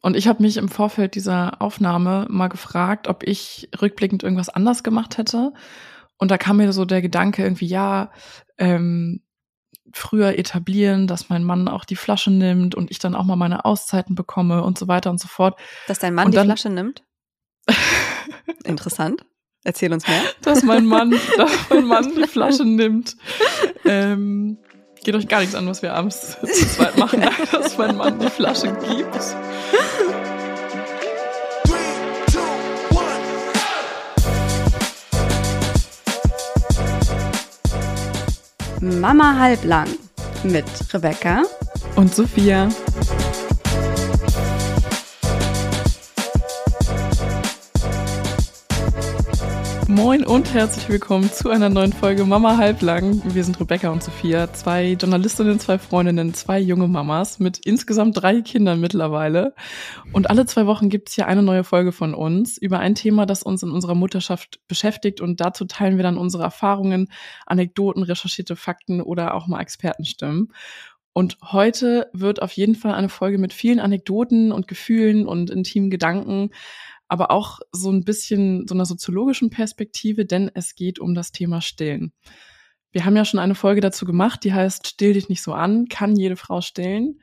Und ich habe mich im Vorfeld dieser Aufnahme mal gefragt, ob ich rückblickend irgendwas anders gemacht hätte. Und da kam mir so der Gedanke irgendwie, ja, ähm, früher etablieren, dass mein Mann auch die Flasche nimmt und ich dann auch mal meine Auszeiten bekomme und so weiter und so fort. Dass dein Mann Und die dann- Flasche nimmt? Interessant. Erzähl uns mehr. dass mein Mann, dass mein Mann die Flasche nimmt. Ähm, geht euch gar nichts an, was wir abends zu zweit machen, dass mein Mann die Flasche gibt. Mama halblang mit Rebecca. Und Sophia. Moin und herzlich willkommen zu einer neuen Folge Mama halblang. Wir sind Rebecca und Sophia, zwei Journalistinnen, zwei Freundinnen, zwei junge Mamas mit insgesamt drei Kindern mittlerweile. Und alle zwei Wochen gibt es hier eine neue Folge von uns über ein Thema, das uns in unserer Mutterschaft beschäftigt. Und dazu teilen wir dann unsere Erfahrungen, Anekdoten, recherchierte Fakten oder auch mal Expertenstimmen. Und heute wird auf jeden Fall eine Folge mit vielen Anekdoten und Gefühlen und intimen Gedanken, aber auch so ein bisschen so einer soziologischen Perspektive, denn es geht um das Thema Stillen. Wir haben ja schon eine Folge dazu gemacht, die heißt Still dich nicht so an, kann jede Frau stillen.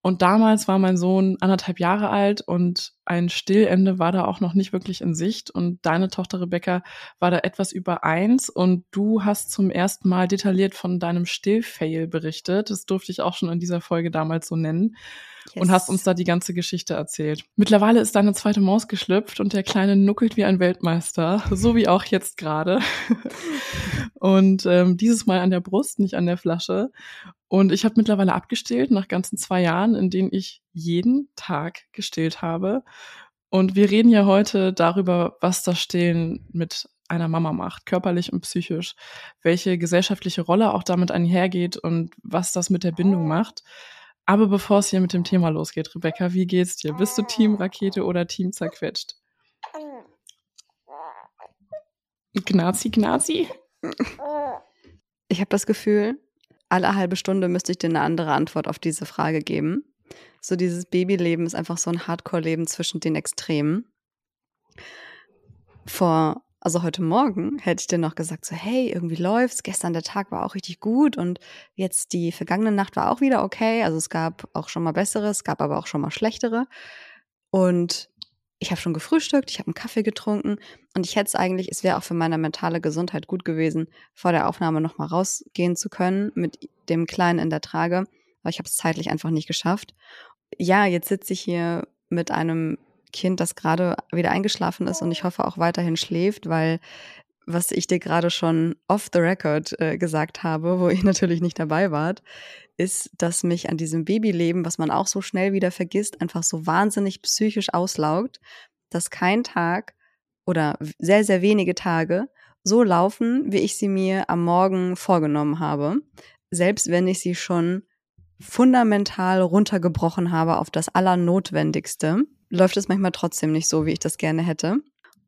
Und damals war mein Sohn anderthalb Jahre alt und ein Stillende war da auch noch nicht wirklich in Sicht. Und deine Tochter Rebecca war da etwas über eins und du hast zum ersten Mal detailliert von deinem Stillfail berichtet. Das durfte ich auch schon in dieser Folge damals so nennen und hast uns da die ganze Geschichte erzählt. Mittlerweile ist deine zweite Maus geschlüpft und der Kleine nuckelt wie ein Weltmeister, so wie auch jetzt gerade. und ähm, dieses Mal an der Brust, nicht an der Flasche. Und ich habe mittlerweile abgestillt nach ganzen zwei Jahren, in denen ich jeden Tag gestillt habe. Und wir reden ja heute darüber, was das Stillen mit einer Mama macht, körperlich und psychisch, welche gesellschaftliche Rolle auch damit einhergeht und was das mit der Bindung macht. Aber bevor es hier mit dem Thema losgeht, Rebecca, wie geht's dir? Bist du Team Rakete oder Team zerquetscht? Gnazi, Gnazi? Ich habe das Gefühl, alle halbe Stunde müsste ich dir eine andere Antwort auf diese Frage geben. So dieses Babyleben ist einfach so ein Hardcore-Leben zwischen den Extremen. Vor, also heute Morgen hätte ich dir noch gesagt, so hey, irgendwie läuft's. Gestern der Tag war auch richtig gut und jetzt die vergangene Nacht war auch wieder okay. Also es gab auch schon mal bessere, es gab aber auch schon mal schlechtere. Und ich habe schon gefrühstückt, ich habe einen Kaffee getrunken und ich hätte es eigentlich, es wäre auch für meine mentale Gesundheit gut gewesen, vor der Aufnahme nochmal rausgehen zu können mit dem Kleinen in der Trage. Aber ich habe es zeitlich einfach nicht geschafft. Ja, jetzt sitze ich hier mit einem Kind, das gerade wieder eingeschlafen ist und ich hoffe auch weiterhin schläft, weil was ich dir gerade schon off the record äh, gesagt habe, wo ich natürlich nicht dabei wart, ist, dass mich an diesem Babyleben, was man auch so schnell wieder vergisst, einfach so wahnsinnig psychisch auslaugt, dass kein Tag oder sehr, sehr wenige Tage so laufen, wie ich sie mir am Morgen vorgenommen habe, selbst wenn ich sie schon fundamental runtergebrochen habe auf das Allernotwendigste, läuft es manchmal trotzdem nicht so, wie ich das gerne hätte.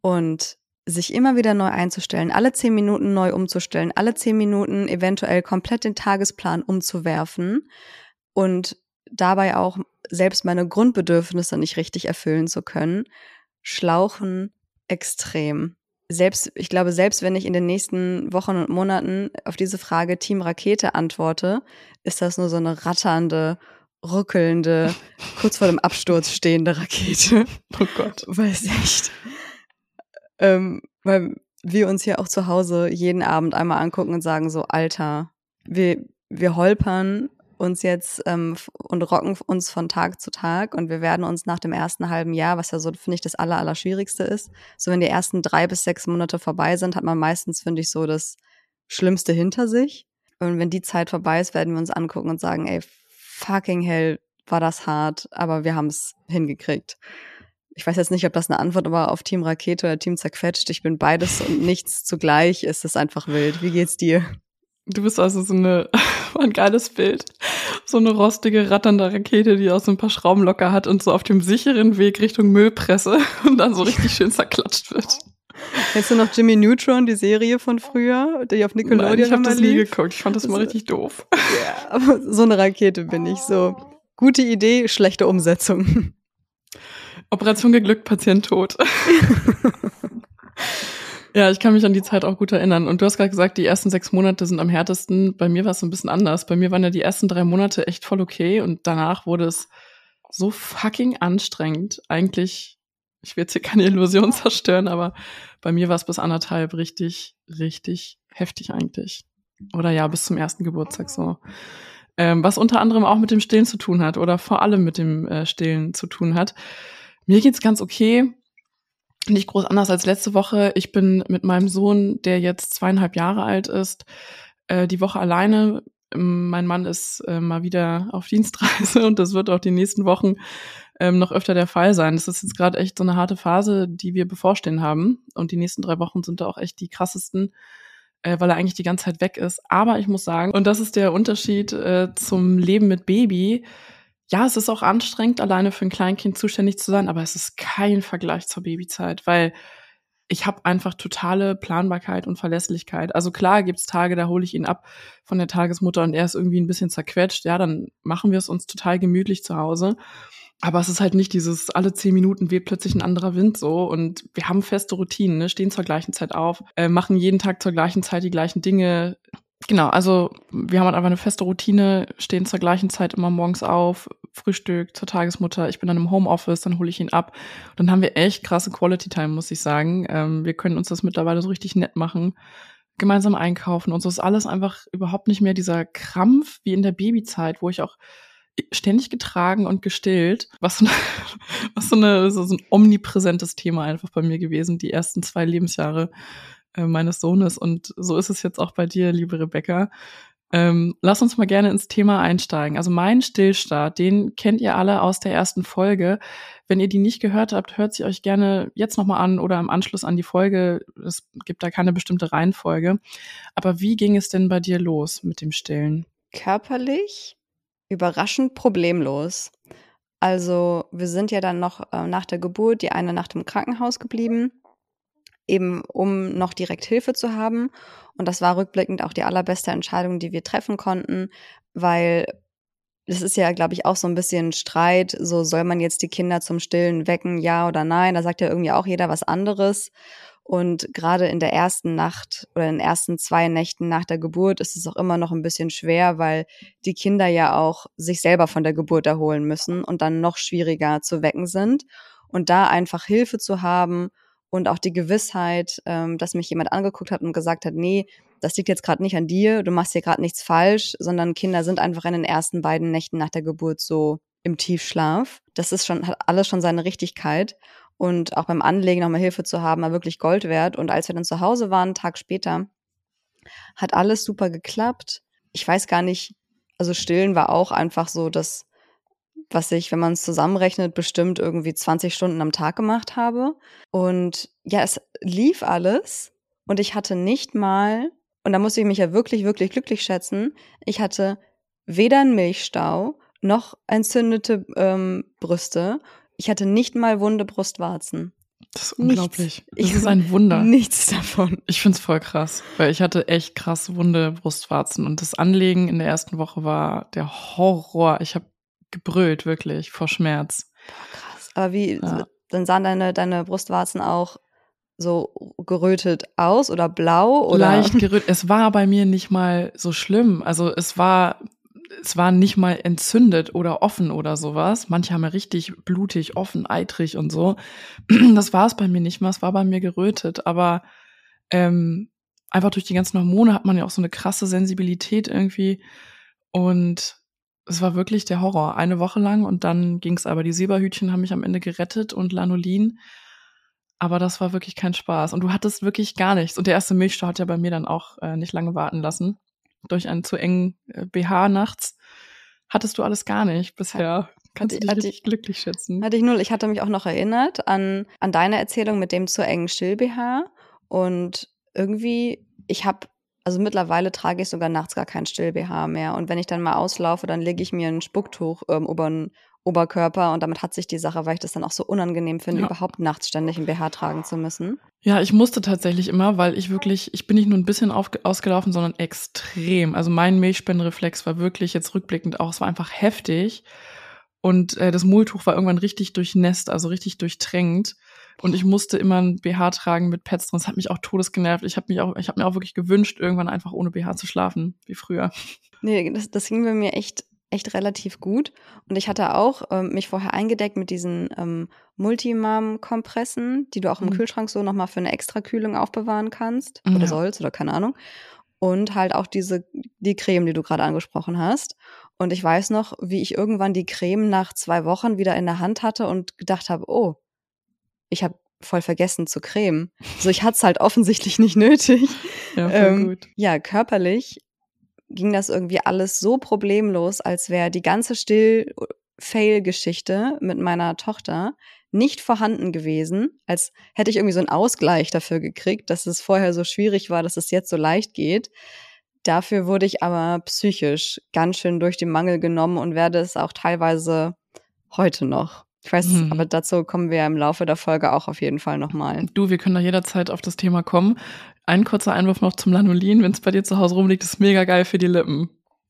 Und sich immer wieder neu einzustellen, alle zehn Minuten neu umzustellen, alle zehn Minuten eventuell komplett den Tagesplan umzuwerfen und dabei auch selbst meine Grundbedürfnisse nicht richtig erfüllen zu können, schlauchen extrem. Selbst, ich glaube, selbst wenn ich in den nächsten Wochen und Monaten auf diese Frage Team Rakete antworte, ist das nur so eine ratternde, ruckelnde, kurz vor dem Absturz stehende Rakete. Oh Gott. Weil es echt, ähm, weil wir uns hier auch zu Hause jeden Abend einmal angucken und sagen so, Alter, wir, wir holpern uns jetzt ähm, und rocken uns von Tag zu Tag und wir werden uns nach dem ersten halben Jahr, was ja so, finde ich, das aller, aller Schwierigste ist, so wenn die ersten drei bis sechs Monate vorbei sind, hat man meistens, finde ich, so das Schlimmste hinter sich. Und wenn die Zeit vorbei ist, werden wir uns angucken und sagen, ey, fucking hell, war das hart, aber wir haben es hingekriegt. Ich weiß jetzt nicht, ob das eine Antwort war auf Team Rakete oder Team Zerquetscht. Ich bin beides und nichts zugleich. Es ist einfach wild. Wie geht's dir? Du bist also so eine, ein geiles Bild. So eine rostige, ratternde Rakete, die auch so ein paar Schrauben locker hat und so auf dem sicheren Weg Richtung Müllpresse und dann so richtig schön zerklatscht wird. Kennst du noch Jimmy Neutron, die Serie von früher, die auf Nickelodeon Nein, ich habe immer das nie lief? geguckt. Ich fand das Das- richtig doof. Ja, aber so eine Rakete bin ich so. Gute Idee, schlechte Umsetzung. Operation geglückt, Patient tot. ja, ich kann mich an die Zeit auch gut erinnern. Und du hast gerade gesagt, die ersten sechs Monate sind am härtesten. Bei mir war es so ein bisschen anders. Bei mir waren ja die ersten drei Monate echt voll okay und danach wurde es so fucking anstrengend. Eigentlich, ich will jetzt hier keine Illusion zerstören, aber bei mir war es bis anderthalb richtig, richtig heftig eigentlich. Oder ja, bis zum ersten Geburtstag so. Ähm, was unter anderem auch mit dem Stillen zu tun hat oder vor allem mit dem äh, Stillen zu tun hat. Mir geht's ganz okay. Nicht groß anders als letzte Woche. Ich bin mit meinem Sohn, der jetzt zweieinhalb Jahre alt ist, äh, die Woche alleine. Ähm, mein Mann ist äh, mal wieder auf Dienstreise und das wird auch die nächsten Wochen ähm, noch öfter der Fall sein. Das ist jetzt gerade echt so eine harte Phase, die wir bevorstehen haben. Und die nächsten drei Wochen sind da auch echt die krassesten äh, weil er eigentlich die ganze Zeit weg ist. Aber ich muss sagen, und das ist der Unterschied äh, zum Leben mit Baby, ja, es ist auch anstrengend, alleine für ein Kleinkind zuständig zu sein, aber es ist kein Vergleich zur Babyzeit, weil ich habe einfach totale Planbarkeit und Verlässlichkeit. Also klar gibt's Tage, da hole ich ihn ab von der Tagesmutter und er ist irgendwie ein bisschen zerquetscht. Ja, dann machen wir es uns total gemütlich zu Hause. Aber es ist halt nicht dieses, alle zehn Minuten weht plötzlich ein anderer Wind so. Und wir haben feste Routinen, ne? stehen zur gleichen Zeit auf, äh, machen jeden Tag zur gleichen Zeit die gleichen Dinge. Genau, also wir haben halt einfach eine feste Routine, stehen zur gleichen Zeit immer morgens auf, Frühstück zur Tagesmutter, ich bin dann im Homeoffice, dann hole ich ihn ab. Dann haben wir echt krasse Quality Time, muss ich sagen. Ähm, wir können uns das mittlerweile so richtig nett machen gemeinsam einkaufen und so ist alles einfach überhaupt nicht mehr dieser Krampf wie in der Babyzeit, wo ich auch ständig getragen und gestillt, was so, eine, was so, eine, so, ein omnipräsentes Thema einfach bei mir gewesen, die ersten zwei Lebensjahre äh, meines Sohnes. Und so ist es jetzt auch bei dir, liebe Rebecca. Ähm, lass uns mal gerne ins Thema einsteigen. Also mein Stillstart, den kennt ihr alle aus der ersten Folge. Wenn ihr die nicht gehört habt, hört sie euch gerne jetzt nochmal an oder im Anschluss an die Folge. Es gibt da keine bestimmte Reihenfolge. Aber wie ging es denn bei dir los mit dem Stillen? Körperlich überraschend problemlos. Also wir sind ja dann noch äh, nach der Geburt die eine Nacht im Krankenhaus geblieben, eben um noch direkt Hilfe zu haben. Und das war rückblickend auch die allerbeste Entscheidung, die wir treffen konnten, weil das ist ja, glaube ich, auch so ein bisschen Streit. So soll man jetzt die Kinder zum Stillen wecken, ja oder nein? Da sagt ja irgendwie auch jeder was anderes. Und gerade in der ersten Nacht oder in den ersten zwei Nächten nach der Geburt ist es auch immer noch ein bisschen schwer, weil die Kinder ja auch sich selber von der Geburt erholen müssen und dann noch schwieriger zu wecken sind. Und da einfach Hilfe zu haben und auch die Gewissheit, ähm, dass mich jemand angeguckt hat und gesagt hat, nee, das liegt jetzt gerade nicht an dir, du machst hier gerade nichts falsch, sondern Kinder sind einfach in den ersten beiden Nächten nach der Geburt so im Tiefschlaf. Das ist schon, hat alles schon seine Richtigkeit und auch beim Anlegen nochmal Hilfe zu haben, war wirklich Gold wert. Und als wir dann zu Hause waren, einen Tag später, hat alles super geklappt. Ich weiß gar nicht, also stillen war auch einfach so das, was ich, wenn man es zusammenrechnet, bestimmt irgendwie 20 Stunden am Tag gemacht habe. Und ja, es lief alles und ich hatte nicht mal, und da musste ich mich ja wirklich, wirklich glücklich schätzen, ich hatte weder einen Milchstau noch entzündete ähm, Brüste ich hatte nicht mal wunde Brustwarzen. Das ist unglaublich. Nichts. Das ist ein Wunder. Nichts davon. Ich find's voll krass, weil ich hatte echt krass wunde Brustwarzen und das Anlegen in der ersten Woche war der Horror. Ich habe gebrüllt wirklich vor Schmerz. Boah, krass. Aber wie ja. dann sahen deine deine Brustwarzen auch so gerötet aus oder blau oder leicht gerötet. Es war bei mir nicht mal so schlimm. Also es war es war nicht mal entzündet oder offen oder sowas. Manche haben ja richtig blutig, offen, eitrig und so. Das war es bei mir nicht mal. Es war bei mir gerötet. Aber ähm, einfach durch die ganzen Hormone hat man ja auch so eine krasse Sensibilität irgendwie. Und es war wirklich der Horror. Eine Woche lang und dann ging es aber. Die Silberhütchen haben mich am Ende gerettet und Lanolin. Aber das war wirklich kein Spaß. Und du hattest wirklich gar nichts. Und der erste Milchstau hat ja bei mir dann auch äh, nicht lange warten lassen durch einen zu engen äh, BH nachts. Hattest du alles gar nicht bisher. Kannst du dich richtig ich, glücklich schätzen? Hatte ich null. Ich hatte mich auch noch erinnert an, an deine Erzählung mit dem zu engen Still-BH. Und irgendwie, ich habe, also mittlerweile trage ich sogar nachts gar kein Still-BH mehr. Und wenn ich dann mal auslaufe, dann lege ich mir ein Spucktuch ähm, über den Oberkörper und damit hat sich die Sache, weil ich das dann auch so unangenehm finde, ja. überhaupt nachts ständig ein BH tragen zu müssen. Ja, ich musste tatsächlich immer, weil ich wirklich, ich bin nicht nur ein bisschen auf, ausgelaufen, sondern extrem. Also mein Milchspendenreflex war wirklich jetzt rückblickend auch, es war einfach heftig. Und äh, das Mulltuch war irgendwann richtig durchnässt, also richtig durchtränkt. Und ich musste immer ein BH tragen mit Pads drin. Das hat mich auch todesgenervt. Ich habe mich auch, ich habe mir auch wirklich gewünscht, irgendwann einfach ohne BH zu schlafen, wie früher. Nee, das, das ging bei mir echt, echt relativ gut. Und ich hatte auch ähm, mich vorher eingedeckt mit diesen ähm, Multimam-Kompressen, die du auch im mhm. Kühlschrank so nochmal für eine Extrakühlung aufbewahren kannst. Oder ja. sollst, oder keine Ahnung. Und halt auch diese, die Creme, die du gerade angesprochen hast. Und ich weiß noch, wie ich irgendwann die Creme nach zwei Wochen wieder in der Hand hatte und gedacht habe, oh, ich habe voll vergessen zu cremen. So, ich hatte es halt offensichtlich nicht nötig. Ja, voll ähm, gut. ja, körperlich ging das irgendwie alles so problemlos, als wäre die ganze Still-Fail-Geschichte mit meiner Tochter nicht vorhanden gewesen, als hätte ich irgendwie so einen Ausgleich dafür gekriegt, dass es vorher so schwierig war, dass es jetzt so leicht geht. Dafür wurde ich aber psychisch ganz schön durch den Mangel genommen und werde es auch teilweise heute noch. Ich weiß, hm. aber dazu kommen wir im Laufe der Folge auch auf jeden Fall nochmal. Du, wir können da jederzeit auf das Thema kommen. Ein kurzer Einwurf noch zum Lanolin. Wenn es bei dir zu Hause rumliegt, ist mega geil für die Lippen.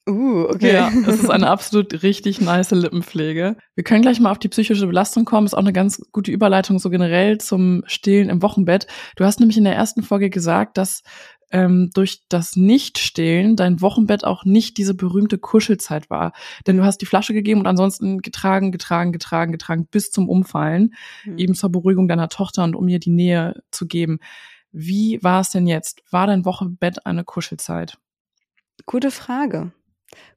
Uh, okay. Ja, es ist eine absolut richtig nice Lippenpflege. Wir können gleich mal auf die psychische Belastung kommen. Ist auch eine ganz gute Überleitung so generell zum Stillen im Wochenbett. Du hast nämlich in der ersten Folge gesagt, dass ähm, durch das Nicht-Stillen dein Wochenbett auch nicht diese berühmte Kuschelzeit war. Denn du hast die Flasche gegeben und ansonsten getragen, getragen, getragen, getragen bis zum Umfallen, mhm. eben zur Beruhigung deiner Tochter und um ihr die Nähe zu geben. Wie war es denn jetzt? War dein Wochenbett eine Kuschelzeit? Gute Frage.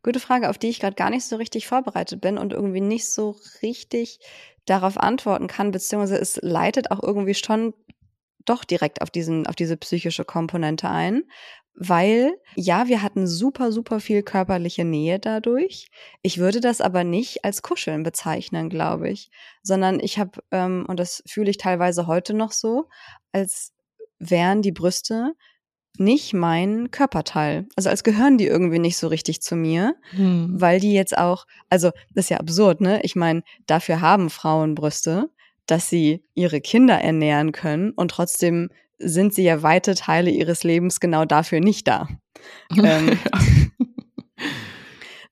Gute Frage, auf die ich gerade gar nicht so richtig vorbereitet bin und irgendwie nicht so richtig darauf antworten kann, beziehungsweise es leitet auch irgendwie schon doch direkt auf diesen, auf diese psychische Komponente ein, weil ja, wir hatten super, super viel körperliche Nähe dadurch. Ich würde das aber nicht als Kuscheln bezeichnen, glaube ich, sondern ich habe, ähm, und das fühle ich teilweise heute noch so, als wären die Brüste nicht mein Körperteil. Also als gehören die irgendwie nicht so richtig zu mir, hm. weil die jetzt auch, also das ist ja absurd, ne? Ich meine, dafür haben Frauen Brüste dass sie ihre Kinder ernähren können und trotzdem sind sie ja weite Teile ihres Lebens genau dafür nicht da. ähm,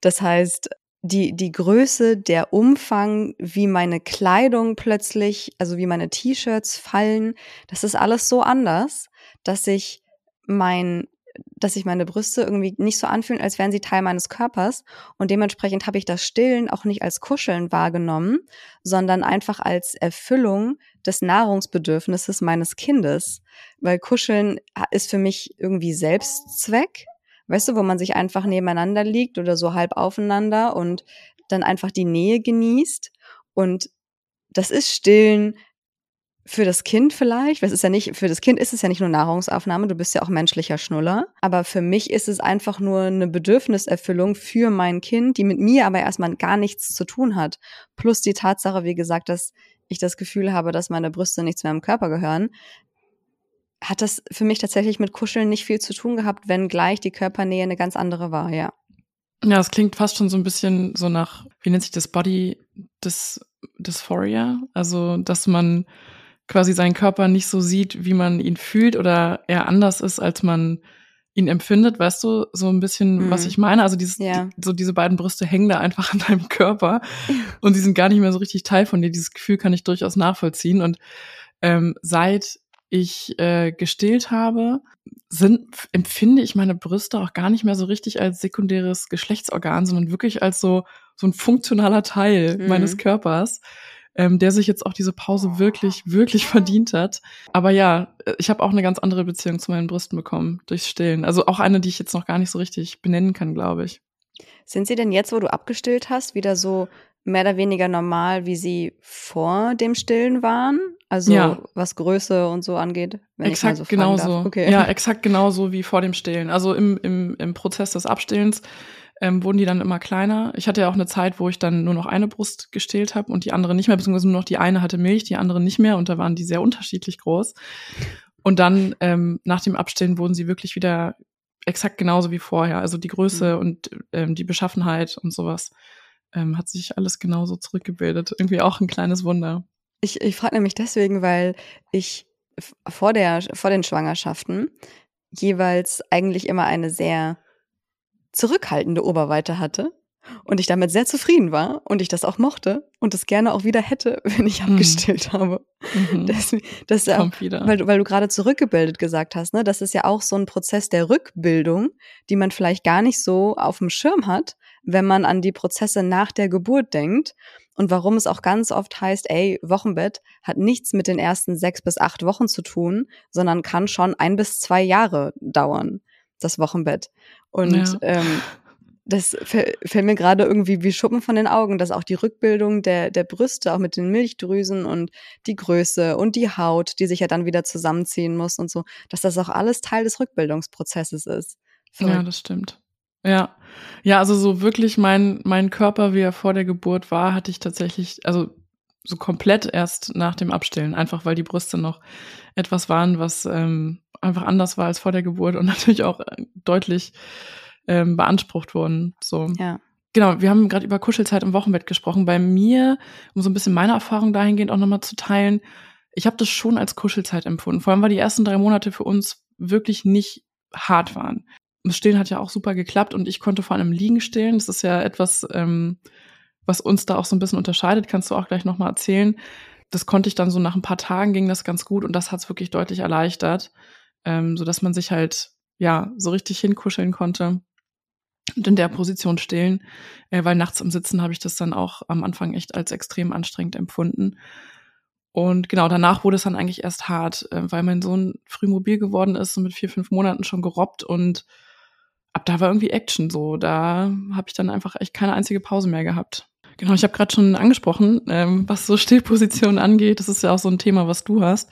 das heißt, die, die Größe, der Umfang, wie meine Kleidung plötzlich, also wie meine T-Shirts fallen, das ist alles so anders, dass ich mein dass sich meine Brüste irgendwie nicht so anfühlen, als wären sie Teil meines Körpers. Und dementsprechend habe ich das Stillen auch nicht als Kuscheln wahrgenommen, sondern einfach als Erfüllung des Nahrungsbedürfnisses meines Kindes. Weil Kuscheln ist für mich irgendwie Selbstzweck. Weißt du, wo man sich einfach nebeneinander liegt oder so halb aufeinander und dann einfach die Nähe genießt. Und das ist Stillen für das Kind vielleicht, es ist ja nicht, für das Kind ist es ja nicht nur Nahrungsaufnahme, du bist ja auch menschlicher Schnuller. Aber für mich ist es einfach nur eine Bedürfniserfüllung für mein Kind, die mit mir aber erstmal gar nichts zu tun hat. Plus die Tatsache, wie gesagt, dass ich das Gefühl habe, dass meine Brüste nichts mehr im Körper gehören, hat das für mich tatsächlich mit Kuscheln nicht viel zu tun gehabt, wenn gleich die Körpernähe eine ganz andere war, ja. Ja, es klingt fast schon so ein bisschen so nach, wie nennt sich das Body Dysphoria? Also, dass man quasi seinen Körper nicht so sieht, wie man ihn fühlt oder er anders ist, als man ihn empfindet, weißt du, so ein bisschen, mhm. was ich meine. Also dieses, ja. die, so diese beiden Brüste hängen da einfach an deinem Körper und sie sind gar nicht mehr so richtig Teil von dir. Dieses Gefühl kann ich durchaus nachvollziehen. Und ähm, seit ich äh, gestillt habe, sind, empfinde ich meine Brüste auch gar nicht mehr so richtig als sekundäres Geschlechtsorgan, sondern wirklich als so, so ein funktionaler Teil mhm. meines Körpers ähm, der sich jetzt auch diese Pause wirklich, wirklich verdient hat. Aber ja, ich habe auch eine ganz andere Beziehung zu meinen Brüsten bekommen durchs Stillen. Also auch eine, die ich jetzt noch gar nicht so richtig benennen kann, glaube ich. Sind sie denn jetzt, wo du abgestillt hast, wieder so mehr oder weniger normal, wie sie vor dem Stillen waren? Also ja. was Größe und so angeht, wenn exakt ich mal so genauso. Okay. Ja, exakt genauso wie vor dem Stillen. Also im, im, im Prozess des Abstillens ähm, wurden die dann immer kleiner. Ich hatte ja auch eine Zeit, wo ich dann nur noch eine Brust gestillt habe und die andere nicht mehr, beziehungsweise nur noch die eine hatte Milch, die andere nicht mehr und da waren die sehr unterschiedlich groß. Und dann ähm, nach dem Abstillen wurden sie wirklich wieder exakt genauso wie vorher. Also die Größe mhm. und ähm, die Beschaffenheit und sowas ähm, hat sich alles genauso zurückgebildet. Irgendwie auch ein kleines Wunder. Ich, ich frage nämlich deswegen, weil ich vor der vor den Schwangerschaften jeweils eigentlich immer eine sehr zurückhaltende Oberweite hatte. und ich damit sehr zufrieden war und ich das auch mochte und es gerne auch wieder hätte, wenn ich Mhm. abgestillt habe. Mhm. Das, das, wieder. weil, du- weil du gerade zurückgebildet gesagt hast, ne? Das ist ja auch so ein Prozess der Rückbildung, die man vielleicht gar nicht so auf dem Schirm hat, wenn man an die Prozesse nach der Geburt denkt. Und warum es auch ganz oft heißt, ey, Wochenbett hat nichts mit den ersten sechs bis acht Wochen zu tun, sondern kann schon ein bis zwei Jahre dauern, das Wochenbett. Und Ja. ähm, das fäll- fällt mir gerade irgendwie wie Schuppen von den Augen, dass auch die Rückbildung der, der Brüste, auch mit den Milchdrüsen und die Größe und die Haut, die sich ja dann wieder zusammenziehen muss und so, dass das auch alles Teil des Rückbildungsprozesses ist. Ja, Verrückt. das stimmt. Ja. Ja, also so wirklich mein, mein Körper, wie er vor der Geburt war, hatte ich tatsächlich, also so komplett erst nach dem Abstillen, einfach weil die Brüste noch etwas waren, was ähm, einfach anders war als vor der Geburt und natürlich auch äh, deutlich ähm, beansprucht wurden. So. Ja. Genau, wir haben gerade über Kuschelzeit im Wochenbett gesprochen. Bei mir, um so ein bisschen meine Erfahrung dahingehend auch nochmal zu teilen, ich habe das schon als Kuschelzeit empfunden. Vor allem, weil die ersten drei Monate für uns wirklich nicht hart waren. Das Stillen hat ja auch super geklappt und ich konnte vor allem liegen stillen. Das ist ja etwas, ähm, was uns da auch so ein bisschen unterscheidet. Kannst du auch gleich nochmal erzählen. Das konnte ich dann so nach ein paar Tagen ging das ganz gut und das hat es wirklich deutlich erleichtert, ähm, so dass man sich halt ja so richtig hinkuscheln konnte und in der Position stillen, äh, weil nachts im Sitzen habe ich das dann auch am Anfang echt als extrem anstrengend empfunden. Und genau, danach wurde es dann eigentlich erst hart, äh, weil mein Sohn früh mobil geworden ist und mit vier, fünf Monaten schon gerobbt und ab da war irgendwie Action so. Da habe ich dann einfach echt keine einzige Pause mehr gehabt. Genau, ich habe gerade schon angesprochen, ähm, was so Stillpositionen angeht. Das ist ja auch so ein Thema, was du hast.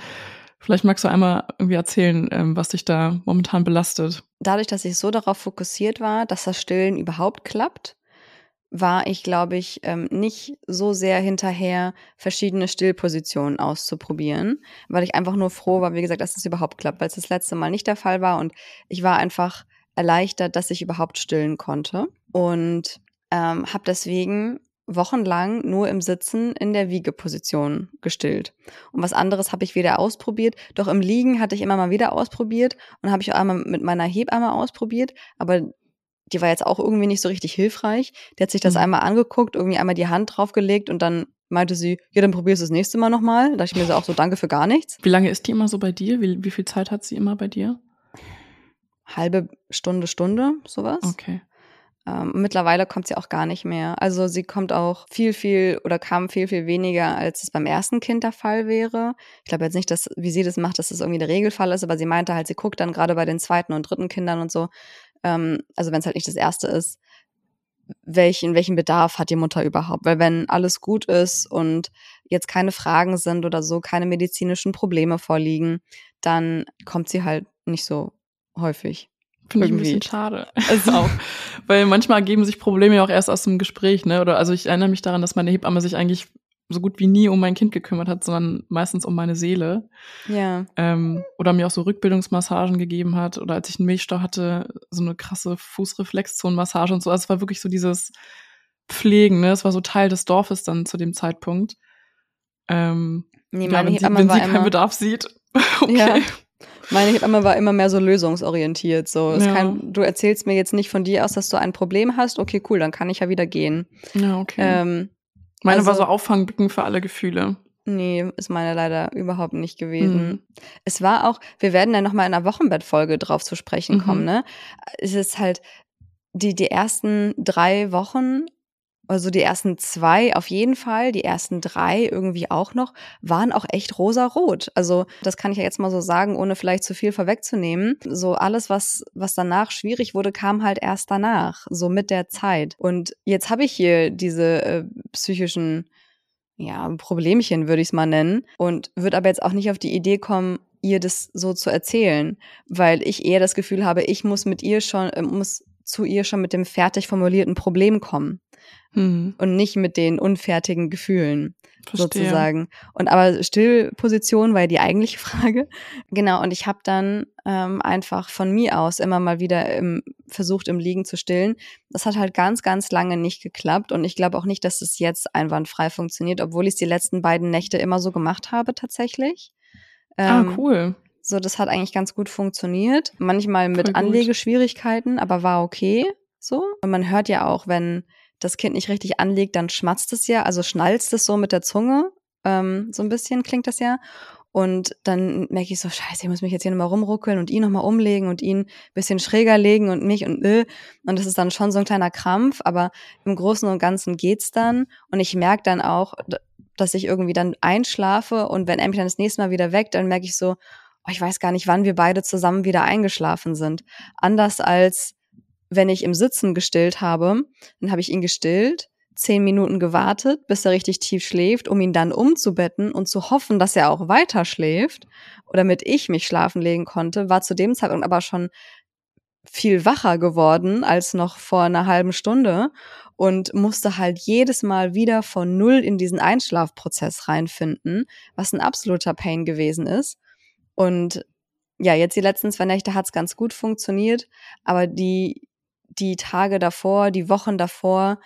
Vielleicht magst du einmal irgendwie erzählen, ähm, was dich da momentan belastet. Dadurch, dass ich so darauf fokussiert war, dass das Stillen überhaupt klappt, war ich, glaube ich, ähm, nicht so sehr hinterher, verschiedene Stillpositionen auszuprobieren, weil ich einfach nur froh war, wie gesagt, dass es überhaupt klappt, weil es das letzte Mal nicht der Fall war und ich war einfach erleichtert, dass ich überhaupt stillen konnte und ähm, habe deswegen wochenlang nur im Sitzen in der Wiegeposition gestillt. Und was anderes habe ich wieder ausprobiert. Doch im Liegen hatte ich immer mal wieder ausprobiert und habe ich auch einmal mit meiner Hebamme ausprobiert, aber die war jetzt auch irgendwie nicht so richtig hilfreich. Die hat sich das Mhm. einmal angeguckt, irgendwie einmal die Hand draufgelegt und dann meinte sie, ja, dann probierst du das nächste Mal nochmal. Da dachte ich mir so auch so, danke für gar nichts. Wie lange ist die immer so bei dir? Wie, wie viel Zeit hat sie immer bei dir? Halbe Stunde, Stunde, sowas. Okay. Ähm, mittlerweile kommt sie auch gar nicht mehr. Also sie kommt auch viel, viel oder kam viel, viel weniger, als es beim ersten Kind der Fall wäre. Ich glaube jetzt nicht, dass, wie sie das macht, dass das irgendwie der Regelfall ist, aber sie meinte halt, sie guckt dann gerade bei den zweiten und dritten Kindern und so, ähm, also wenn es halt nicht das erste ist, welchen, welchen Bedarf hat die Mutter überhaupt? Weil wenn alles gut ist und jetzt keine Fragen sind oder so, keine medizinischen Probleme vorliegen, dann kommt sie halt nicht so häufig. Finde ich ein bisschen schade. Also auch, weil manchmal ergeben sich Probleme ja auch erst aus dem Gespräch, ne? Oder also ich erinnere mich daran, dass meine Hebamme sich eigentlich so gut wie nie um mein Kind gekümmert hat, sondern meistens um meine Seele. Ja. Ähm, oder mir auch so Rückbildungsmassagen gegeben hat. Oder als ich einen Milchstau hatte, so eine krasse Fußreflexzonenmassage und so. Also es war wirklich so dieses Pflegen, ne? Es war so Teil des Dorfes dann zu dem Zeitpunkt. Ähm, Nee, ja, meine wenn sie, Hebamme wenn war sie keinen immer, Bedarf sieht. okay. Ja. Meine Hebamme war immer mehr so lösungsorientiert. So, Ja. kann, du erzählst mir jetzt nicht von dir aus, dass du ein Problem hast. Okay, cool, dann kann ich ja wieder gehen. Ja, okay. Ähm, Meine war also- so Auffangbecken für alle Gefühle. nee, ist meine leider überhaupt nicht gewesen. Mhm. Es war auch, wir werden ja noch mal in einer Wochenbettfolge drauf zu sprechen Mhm. kommen. Ne, es ist halt die die ersten drei Wochen also die ersten zwei auf jeden Fall, die ersten drei irgendwie auch noch, waren auch echt rosarot. Also das kann ich ja jetzt mal so sagen, ohne vielleicht zu viel vorwegzunehmen. So alles, was, was danach schwierig wurde, kam halt erst danach, so mit der Zeit. Und jetzt habe ich hier diese äh, psychischen ja, Problemchen, würde ich es mal nennen. Und würde aber jetzt auch nicht auf die Idee kommen, ihr das so zu erzählen, weil ich eher das Gefühl habe, ich muss mit ihr schon, äh, muss zu ihr schon mit dem fertig formulierten Problem kommen Hm, und nicht mit den unfertigen Gefühlen verstehe. sozusagen. Und aber Stillposition war ja die eigentliche Frage. Genau, und ich habe dann ähm, einfach von mir aus immer mal wieder im, versucht, im Liegen zu stillen. Das hat halt ganz, ganz lange nicht geklappt und ich glaube auch nicht, dass es jetzt einwandfrei funktioniert, obwohl ich es die letzten beiden Nächte immer so gemacht habe tatsächlich. Ah, Ähm, cool. So, das hat eigentlich ganz gut funktioniert. Manchmal mit. Anlegeschwierigkeiten, aber war okay so. Und man hört ja auch, wenn das Kind nicht richtig anlegt, dann schmatzt es ja, also schnalzt es so mit der Zunge. Ähm, so ein bisschen klingt das ja. Und dann merke ich so, scheiße, ich muss mich jetzt hier nochmal rumruckeln und ihn nochmal umlegen und ihn bisschen schräger legen und mich und äh. Und das ist dann schon so ein kleiner Krampf, aber im Großen und Ganzen geht's dann. Und ich merke dann auch, dass ich irgendwie dann einschlafe und wenn er mich dann das nächste Mal wieder weckt, dann merke ich so, oh, ich weiß gar nicht, wann wir beide zusammen wieder eingeschlafen sind. Anders als wenn ich im Sitzen gestillt habe, dann habe ich ihn gestillt zehn Minuten gewartet, bis er richtig tief schläft, um ihn dann umzubetten und zu hoffen, dass er auch weiter schläft, oder damit ich mich schlafen legen konnte, war zu dem Zeitpunkt aber schon viel wacher geworden als noch vor einer halben Stunde und musste halt jedes Mal wieder von null in diesen Einschlafprozess reinfinden, was ein absoluter Pain gewesen ist. Und ja, jetzt die letzten zwei Nächte hat's ganz gut funktioniert, aber die, die Tage davor, die Wochen davor,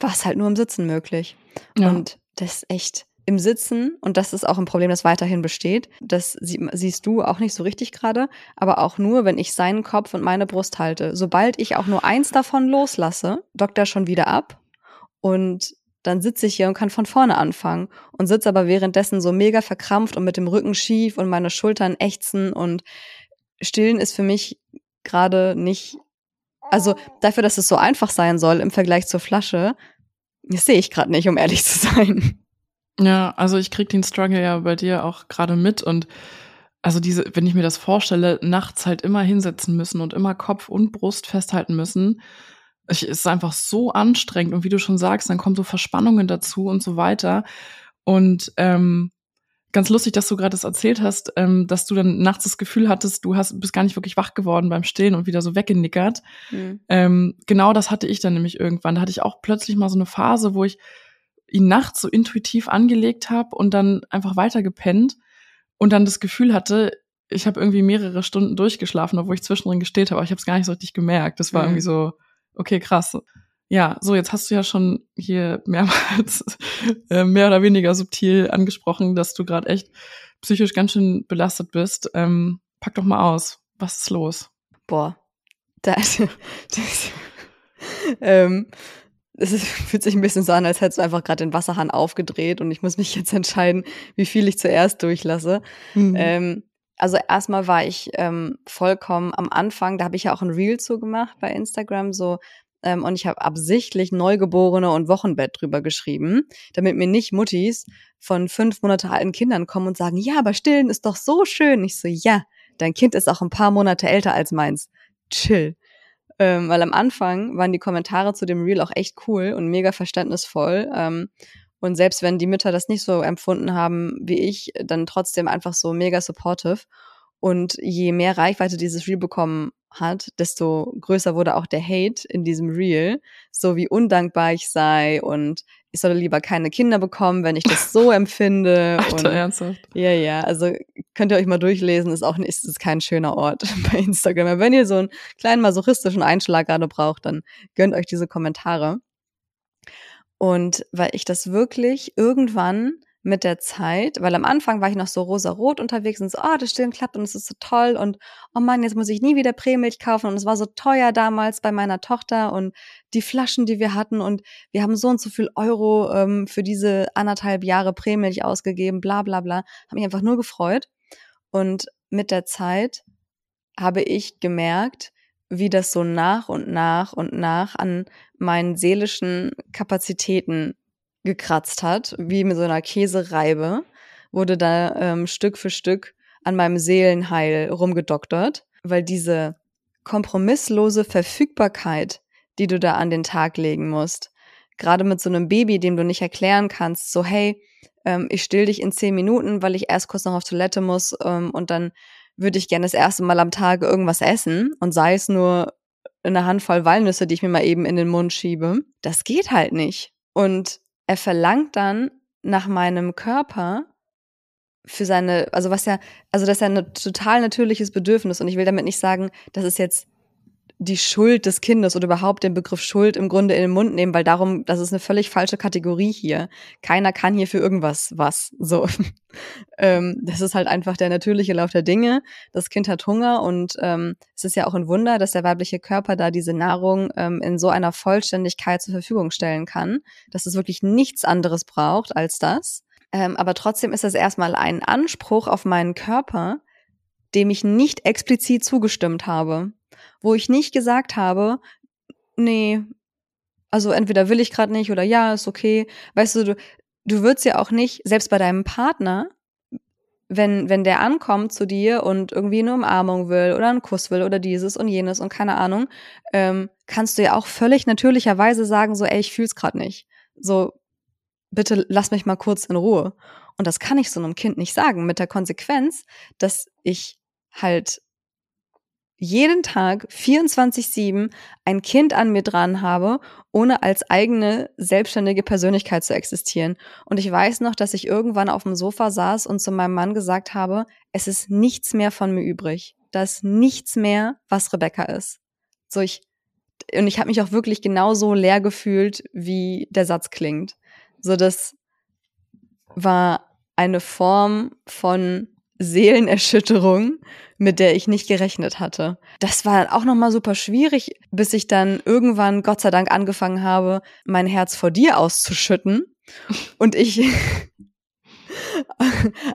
war es halt nur im Sitzen möglich. Ja. Und das ist echt im Sitzen, und das ist auch ein Problem, das weiterhin besteht, das sie, siehst du auch nicht so richtig gerade, aber auch nur, wenn ich seinen Kopf und meine Brust halte. Sobald ich auch nur eins davon loslasse, dockt er schon wieder ab und dann sitze ich hier und kann von vorne anfangen und sitze aber währenddessen so mega verkrampft und mit dem Rücken schief und meine Schultern ächzen und stillen ist für mich gerade nicht also dafür, dass es so einfach sein soll im Vergleich zur Flasche, das sehe ich gerade nicht, um ehrlich zu sein. Ja, also ich krieg den Struggle ja bei dir auch gerade mit und also diese, wenn ich mir das vorstelle, nachts halt immer hinsetzen müssen und immer Kopf und Brust festhalten müssen, es ist einfach so anstrengend und wie du schon sagst, dann kommen so Verspannungen dazu und so weiter und ähm, ganz lustig, dass du gerade das erzählt hast, ähm, dass du dann nachts das Gefühl hattest, du hast, bist gar nicht wirklich wach geworden beim Stillen und wieder so weggenickert. Mhm. Ähm, genau das hatte ich dann nämlich irgendwann. Da hatte ich auch plötzlich mal so eine Phase, wo ich ihn nachts so intuitiv angelegt habe und dann einfach weitergepennt und dann das Gefühl hatte, ich habe irgendwie mehrere Stunden durchgeschlafen, obwohl ich zwischendrin gestillt habe, aber ich habe es gar nicht so richtig gemerkt. Das war mhm. irgendwie so, okay, krass. Ja, so jetzt hast du ja schon hier mehrmals äh, mehr oder weniger subtil angesprochen, dass du gerade echt psychisch ganz schön belastet bist. Ähm, pack doch mal aus. Was ist los? Boah, das, das, ähm, es ist, fühlt sich ein bisschen so an, als hättest du einfach gerade den Wasserhahn aufgedreht und ich muss mich jetzt entscheiden, wie viel ich zuerst durchlasse. Mhm. Ähm, also erstmal war ich ähm, vollkommen am Anfang, da habe ich ja auch ein Reel zu gemacht bei Instagram, so ähm, und ich habe absichtlich Neugeborene und Wochenbett drüber geschrieben, damit mir nicht Muttis von fünf Monate alten Kindern kommen und sagen, ja, aber stillen ist doch so schön. Ich so, ja, dein Kind ist auch ein paar Monate älter als meins. Chill. Ähm, weil am Anfang waren die Kommentare zu dem Reel auch echt cool und mega verständnisvoll. Ähm, und selbst wenn die Mütter das nicht so empfunden haben wie ich, dann trotzdem einfach so mega supportive. Und je mehr Reichweite dieses Reel bekommen hat, desto größer wurde auch der Hate in diesem Reel, so wie undankbar ich sei und ich solle lieber keine Kinder bekommen, wenn ich das so empfinde. Alter, und, ernsthaft? Ja, ja, also könnt ihr euch mal durchlesen, ist auch ist, ist kein schöner Ort bei Instagram. Aber wenn ihr so einen kleinen masochistischen Einschlag gerade braucht, dann gönnt euch diese Kommentare. Und weil ich das wirklich irgendwann mit der Zeit, weil am Anfang war ich noch so rosa-rot unterwegs und so, oh, das Stillen klappt und es ist so toll und oh Mann, jetzt muss ich nie wieder Prämilch kaufen. Und es war so teuer damals bei meiner Tochter und die Flaschen, die wir hatten und wir haben so und so viel Euro ähm, für diese anderthalb Jahre Prämilch ausgegeben, bla bla bla, habe mich einfach nur gefreut. Und mit der Zeit habe ich gemerkt, wie das so nach und nach und nach an meinen seelischen Kapazitäten gekratzt hat, wie mit so einer Käsereibe, wurde da ähm, Stück für Stück an meinem Seelenheil rumgedoktert, weil diese kompromisslose Verfügbarkeit, die du da an den Tag legen musst, gerade mit so einem Baby, dem du nicht erklären kannst, so hey, ähm, ich still dich in zehn Minuten, weil ich erst kurz noch auf Toilette muss ähm, und dann würde ich gerne das erste Mal am Tag irgendwas essen und sei es nur eine Handvoll Walnüsse, die ich mir mal eben in den Mund schiebe. Das geht halt nicht. Und er verlangt dann nach meinem Körper für seine, also was ja, also das ist ja ein total natürliches Bedürfnis und ich will damit nicht sagen, dass es jetzt die Schuld des Kindes oder überhaupt den Begriff Schuld im Grunde in den Mund nehmen, weil darum, das ist eine völlig falsche Kategorie hier. Keiner kann hier für irgendwas was. So, ähm, das ist halt einfach der natürliche Lauf der Dinge. Das Kind hat Hunger und ähm, es ist ja auch ein Wunder, dass der weibliche Körper da diese Nahrung ähm, in so einer Vollständigkeit zur Verfügung stellen kann, dass es wirklich nichts anderes braucht als das. Ähm, aber trotzdem ist es erstmal ein Anspruch auf meinen Körper, dem ich nicht explizit zugestimmt habe wo ich nicht gesagt habe, nee, also entweder will ich gerade nicht oder ja, ist okay. Weißt du, du, du würdest ja auch nicht, selbst bei deinem Partner, wenn, wenn der ankommt zu dir und irgendwie eine Umarmung will oder einen Kuss will oder dieses und jenes und keine Ahnung, ähm, kannst du ja auch völlig natürlicherweise sagen, so, ey, ich fühl's gerade nicht. So, bitte lass mich mal kurz in Ruhe. Und das kann ich so einem Kind nicht sagen, mit der Konsequenz, dass ich halt jeden Tag 24-7 ein Kind an mir dran habe, ohne als eigene selbstständige Persönlichkeit zu existieren. Und ich weiß noch, dass ich irgendwann auf dem Sofa saß und zu meinem Mann gesagt habe, es ist nichts mehr von mir übrig. Da ist nichts mehr, was Rebecca ist. So ich, und ich habe mich auch wirklich genauso leer gefühlt, wie der Satz klingt. So das war eine Form von Seelenerschütterung, mit der ich nicht gerechnet hatte. Das war auch nochmal super schwierig, bis ich dann irgendwann, Gott sei Dank, angefangen habe, mein Herz vor dir auszuschütten und ich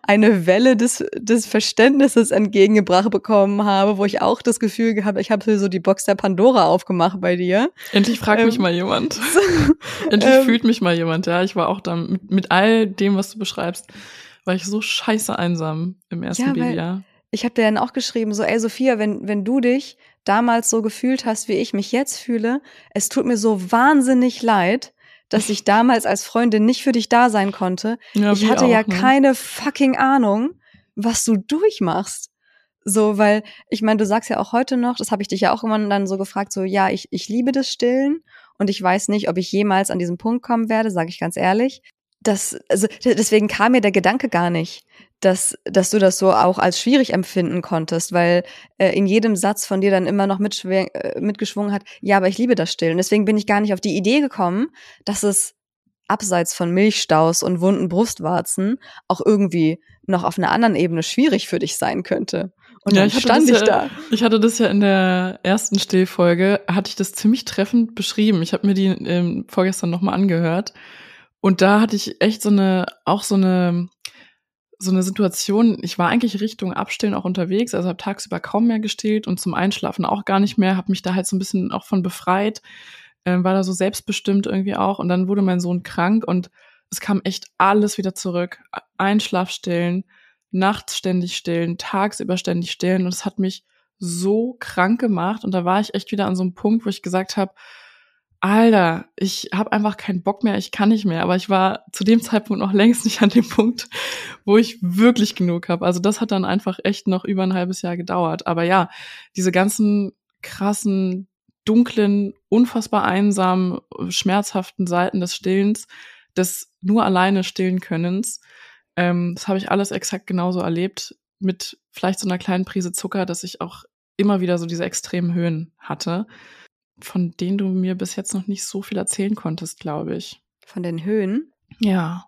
eine Welle des, des Verständnisses entgegengebracht bekommen habe, wo ich auch das Gefühl gehabt, ich habe so die Box der Pandora aufgemacht bei dir. Endlich fragt ähm, mich mal jemand. Endlich ähm, fühlt mich mal jemand, ja. Ich war auch da mit, mit all dem, was du beschreibst war ich so scheiße einsam im ersten ja, Babyjahr. Ich habe dir dann auch geschrieben, so, ey Sophia, wenn, wenn du dich damals so gefühlt hast, wie ich mich jetzt fühle, es tut mir so wahnsinnig leid, dass ich damals als Freundin nicht für dich da sein konnte. Ja, ich hatte auch, ja ne? keine fucking Ahnung, was du durchmachst. So, weil, ich meine, du sagst ja auch heute noch, das habe ich dich ja auch immer dann so gefragt, so, ja, ich, ich liebe das Stillen und ich weiß nicht, ob ich jemals an diesen Punkt kommen werde, sage ich ganz ehrlich das, also deswegen kam mir der Gedanke gar nicht, dass, dass du das so auch als schwierig empfinden konntest, weil äh, in jedem Satz von dir dann immer noch äh, mitgeschwungen hat, ja, aber ich liebe das Stillen. Deswegen bin ich gar nicht auf die Idee gekommen, dass es abseits von Milchstaus und wunden Brustwarzen auch irgendwie noch auf einer anderen Ebene schwierig für dich sein könnte. Und ja, dann ich stand ich ja, da. Ich hatte das ja in der ersten Stillfolge, hatte ich das ziemlich treffend beschrieben. Ich habe mir die ähm, vorgestern nochmal angehört. Und da hatte ich echt so eine, auch so eine, so eine Situation, ich war eigentlich Richtung Abstillen auch unterwegs, also habe tagsüber kaum mehr gestillt und zum Einschlafen auch gar nicht mehr, habe mich da halt so ein bisschen auch von befreit, äh, war da so selbstbestimmt irgendwie auch. Und dann wurde mein Sohn krank und es kam echt alles wieder zurück. Einschlafstillen, nachts ständig stillen, tagsüber ständig stillen. Und es hat mich so krank gemacht. Und da war ich echt wieder an so einem Punkt, wo ich gesagt habe, Alter, ich habe einfach keinen Bock mehr, ich kann nicht mehr. Aber ich war zu dem Zeitpunkt noch längst nicht an dem Punkt, wo ich wirklich genug habe. Also das hat dann einfach echt noch über ein halbes Jahr gedauert. Aber ja, diese ganzen krassen, dunklen, unfassbar einsamen, schmerzhaften Seiten des Stillens, des nur alleine stillen Könnens, ähm, das habe ich alles exakt genauso erlebt. Mit vielleicht so einer kleinen Prise Zucker, dass ich auch immer wieder so diese extremen Höhen hatte von denen du mir bis jetzt noch nicht so viel erzählen konntest, glaube ich. Von den Höhen? Ja.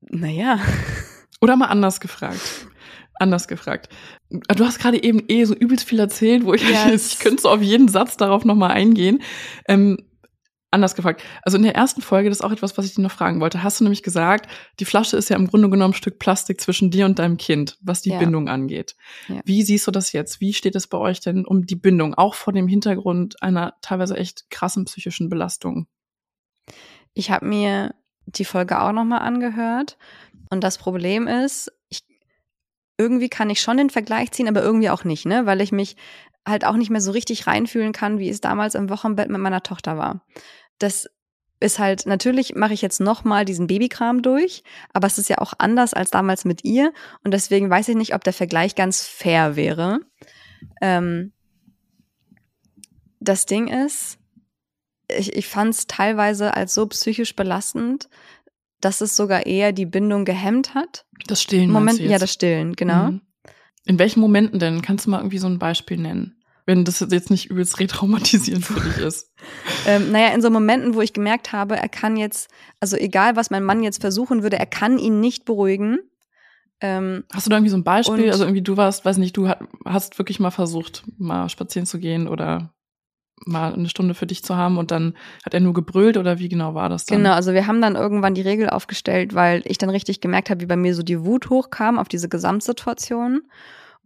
Naja. Oder mal anders gefragt. Anders gefragt. Du hast gerade eben eh so übelst viel erzählt, wo ich, yes. ich könnte so auf jeden Satz darauf nochmal eingehen. Ähm, anders gefragt. Also in der ersten Folge, das ist auch etwas, was ich dir noch fragen wollte, hast du nämlich gesagt, die Flasche ist ja im Grunde genommen ein Stück Plastik zwischen dir und deinem Kind, was die ja. Bindung angeht. Ja. Wie siehst du das jetzt? Wie steht es bei euch denn um die Bindung, auch vor dem Hintergrund einer teilweise echt krassen psychischen Belastung? Ich habe mir die Folge auch nochmal angehört und das Problem ist, ich, irgendwie kann ich schon den Vergleich ziehen, aber irgendwie auch nicht, ne? Weil ich mich halt auch nicht mehr so richtig reinfühlen kann, wie es damals im Wochenbett mit meiner Tochter war das ist halt, natürlich mache ich jetzt nochmal diesen Babykram durch, aber es ist ja auch anders als damals mit ihr und deswegen weiß ich nicht, ob der Vergleich ganz fair wäre. Ähm, das Ding ist, ich, ich fand es teilweise als so psychisch belastend, dass es sogar eher die Bindung gehemmt hat. Das Stillen. Moment, ja, das Stillen, genau. Mhm. In welchen Momenten denn? Kannst du mal irgendwie so ein Beispiel nennen? wenn das jetzt nicht übelst retraumatisierend für dich ist. ähm, naja, in so Momenten, wo ich gemerkt habe, er kann jetzt, also egal, was mein Mann jetzt versuchen würde, er kann ihn nicht beruhigen. Ähm, hast du da irgendwie so ein Beispiel? Also irgendwie du warst, weiß nicht, du hast wirklich mal versucht, mal spazieren zu gehen oder mal eine Stunde für dich zu haben und dann hat er nur gebrüllt oder wie genau war das dann? Genau, also wir haben dann irgendwann die Regel aufgestellt, weil ich dann richtig gemerkt habe, wie bei mir so die Wut hochkam auf diese Gesamtsituation.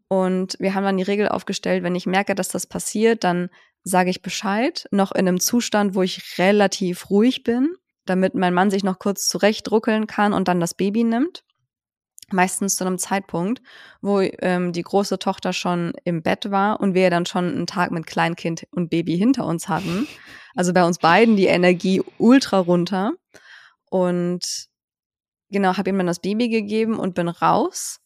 Und wir haben dann die Regel aufgestellt, wenn ich merke, dass das passiert, dann sage ich Bescheid, noch in einem Zustand, wo ich relativ ruhig bin, damit mein Mann sich noch kurz zurechtruckeln kann und dann das Baby nimmt meistens zu einem Zeitpunkt, wo ähm, die große Tochter schon im Bett war und wir dann schon einen Tag mit Kleinkind und Baby hinter uns hatten. Also bei uns beiden die Energie ultra runter. Und genau, habe ihm dann das Baby gegeben und bin raus.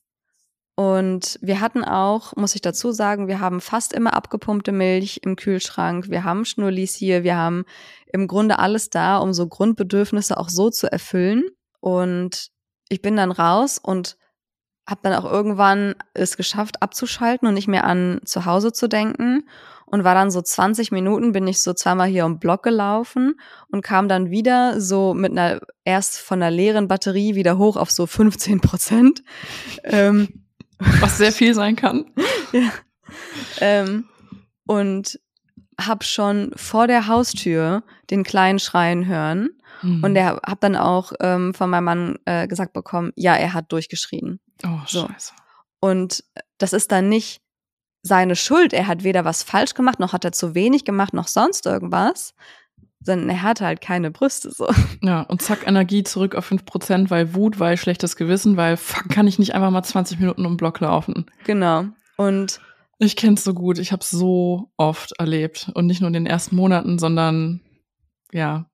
Und wir hatten auch, muss ich dazu sagen, wir haben fast immer abgepumpte Milch im Kühlschrank. Wir haben Schnullis hier. Wir haben im Grunde alles da, um so Grundbedürfnisse auch so zu erfüllen. Und ich bin dann raus und habe dann auch irgendwann es geschafft abzuschalten und nicht mehr an zu Hause zu denken und war dann so 20 Minuten bin ich so zweimal hier um Block gelaufen und kam dann wieder so mit einer erst von einer leeren Batterie wieder hoch auf so 15 Prozent. ähm, Was sehr viel sein kann. ja. Ähm, und hab schon vor der Haustür den kleinen schreien hören Mhm. Und er hat dann auch ähm, von meinem Mann äh, gesagt bekommen, ja, er hat durchgeschrien. Oh, so. scheiße. Und das ist dann nicht seine Schuld. Er hat weder was falsch gemacht, noch hat er zu wenig gemacht, noch sonst irgendwas. Sondern er hatte halt keine Brüste so. Ja, und zack, Energie zurück auf 5%, weil Wut, weil schlechtes Gewissen, weil fuck, kann ich nicht einfach mal 20 Minuten um den Block laufen. Genau. Und ich kenn's so gut. Ich habe so oft erlebt. Und nicht nur in den ersten Monaten, sondern ja,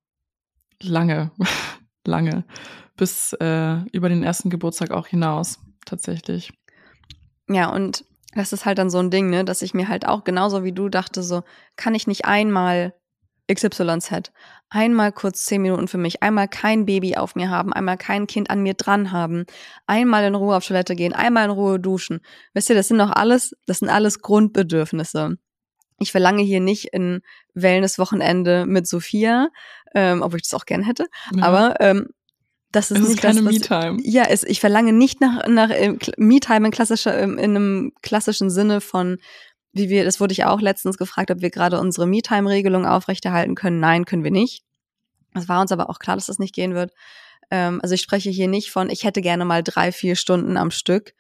lange, lange, bis äh, über den ersten Geburtstag auch hinaus, tatsächlich. Ja, und das ist halt dann so ein Ding, ne, dass ich mir halt auch genauso wie du dachte, so, kann ich nicht einmal XYZ, einmal kurz zehn Minuten für mich, einmal kein Baby auf mir haben, einmal kein Kind an mir dran haben, einmal in Ruhe auf Toilette gehen, einmal in Ruhe duschen. Wisst ihr, das sind doch alles, das sind alles Grundbedürfnisse. Ich verlange hier nicht ein Wellness-Wochenende mit Sophia, ähm, obwohl ich das auch gern hätte. Ja. Aber ähm, das ist es nicht ist keine Me-Time. Ja, es, ich verlange nicht nach, nach äh, Me-Time in klassischer, in einem klassischen Sinne von, wie wir, das wurde ich auch letztens gefragt, ob wir gerade unsere Me-Time-Regelung aufrechterhalten können. Nein, können wir nicht. Es war uns aber auch klar, dass das nicht gehen wird. Ähm, also ich spreche hier nicht von, ich hätte gerne mal drei, vier Stunden am Stück,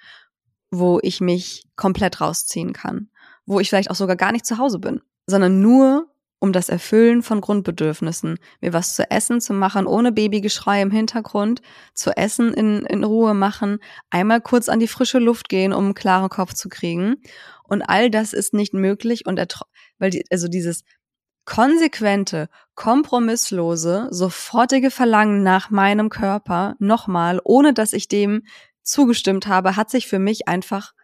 wo ich mich komplett rausziehen kann. Wo ich vielleicht auch sogar gar nicht zu Hause bin, sondern nur um das Erfüllen von Grundbedürfnissen, mir was zu essen zu machen, ohne Babygeschrei im Hintergrund, zu essen in, in Ruhe machen, einmal kurz an die frische Luft gehen, um einen klaren Kopf zu kriegen. Und all das ist nicht möglich und weil die, also dieses konsequente, kompromisslose, sofortige Verlangen nach meinem Körper nochmal, ohne dass ich dem zugestimmt habe, hat sich für mich einfach,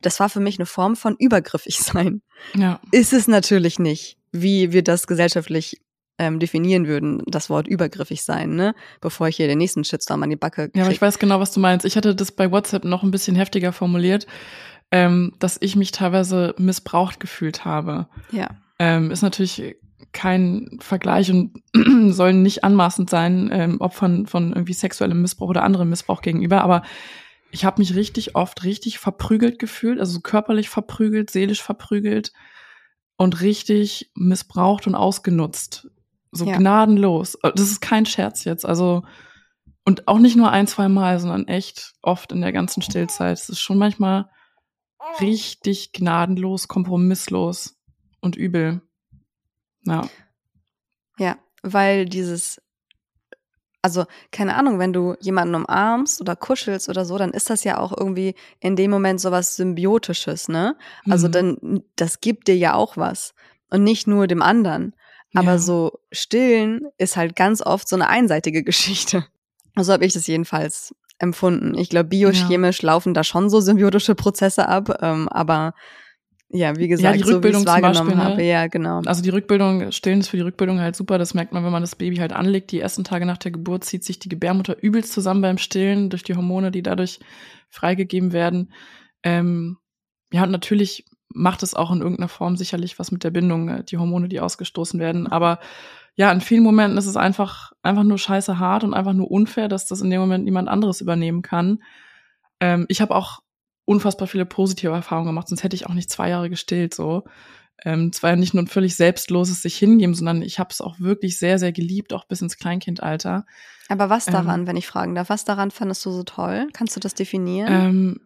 das war für mich eine Form von übergriffig sein. Ja. Ist es natürlich nicht wie wir das gesellschaftlich ähm, definieren würden, das Wort übergriffig sein, ne? Bevor ich hier den nächsten Shitstorm an die Backe krieg. Ja, aber ich weiß genau, was du meinst. Ich hatte das bei WhatsApp noch ein bisschen heftiger formuliert, ähm, dass ich mich teilweise missbraucht gefühlt habe. Ja. Ähm, ist natürlich kein Vergleich und sollen nicht anmaßend sein, ähm, Opfern von irgendwie sexuellem Missbrauch oder anderem Missbrauch gegenüber, aber ich habe mich richtig oft richtig verprügelt gefühlt, also körperlich verprügelt, seelisch verprügelt und richtig missbraucht und ausgenutzt. So ja. gnadenlos. Äh, das ist kein Scherz jetzt. Also, und auch nicht nur ein, zwei Mal, sondern echt oft in der ganzen Stillzeit. Es ist schon manchmal richtig gnadenlos, kompromisslos und übel. Ja. Ja, weil dieses also keine Ahnung, wenn du jemanden umarmst oder kuschelst oder so, dann ist das ja auch irgendwie in dem Moment sowas Symbiotisches, ne? Also mhm. dann, das gibt dir ja auch was und nicht nur dem anderen. Aber ja. so stillen ist halt ganz oft so eine einseitige Geschichte. So habe ich das jedenfalls empfunden. Ich glaube, biochemisch ja. laufen da schon so symbiotische Prozesse ab, ähm, aber ja, wie gesagt, ja, die Rückbildung so wahrgenommen Beispiel, ne? habe. Ja, genau. Also die Rückbildung, Stillen ist für die Rückbildung halt super. Das merkt man, wenn man das Baby halt anlegt. Die ersten Tage nach der Geburt zieht sich die Gebärmutter übelst zusammen beim Stillen durch die Hormone, die dadurch freigegeben werden. Ähm, ja, und natürlich macht es auch in irgendeiner Form sicherlich was mit der Bindung, äh, die Hormone, die ausgestoßen werden. Aber ja, in vielen Momenten ist es einfach, einfach nur scheiße hart und einfach nur unfair, dass das in dem Moment niemand anderes übernehmen kann. Ähm, ich habe auch unfassbar viele positive Erfahrungen gemacht, sonst hätte ich auch nicht zwei Jahre gestillt so. Ähm, es war ja nicht nur ein völlig selbstloses sich hingeben, sondern ich habe es auch wirklich sehr, sehr geliebt, auch bis ins Kleinkindalter. Aber was daran, ähm, wenn ich fragen darf, was daran fandest du so toll? Kannst du das definieren? Ähm,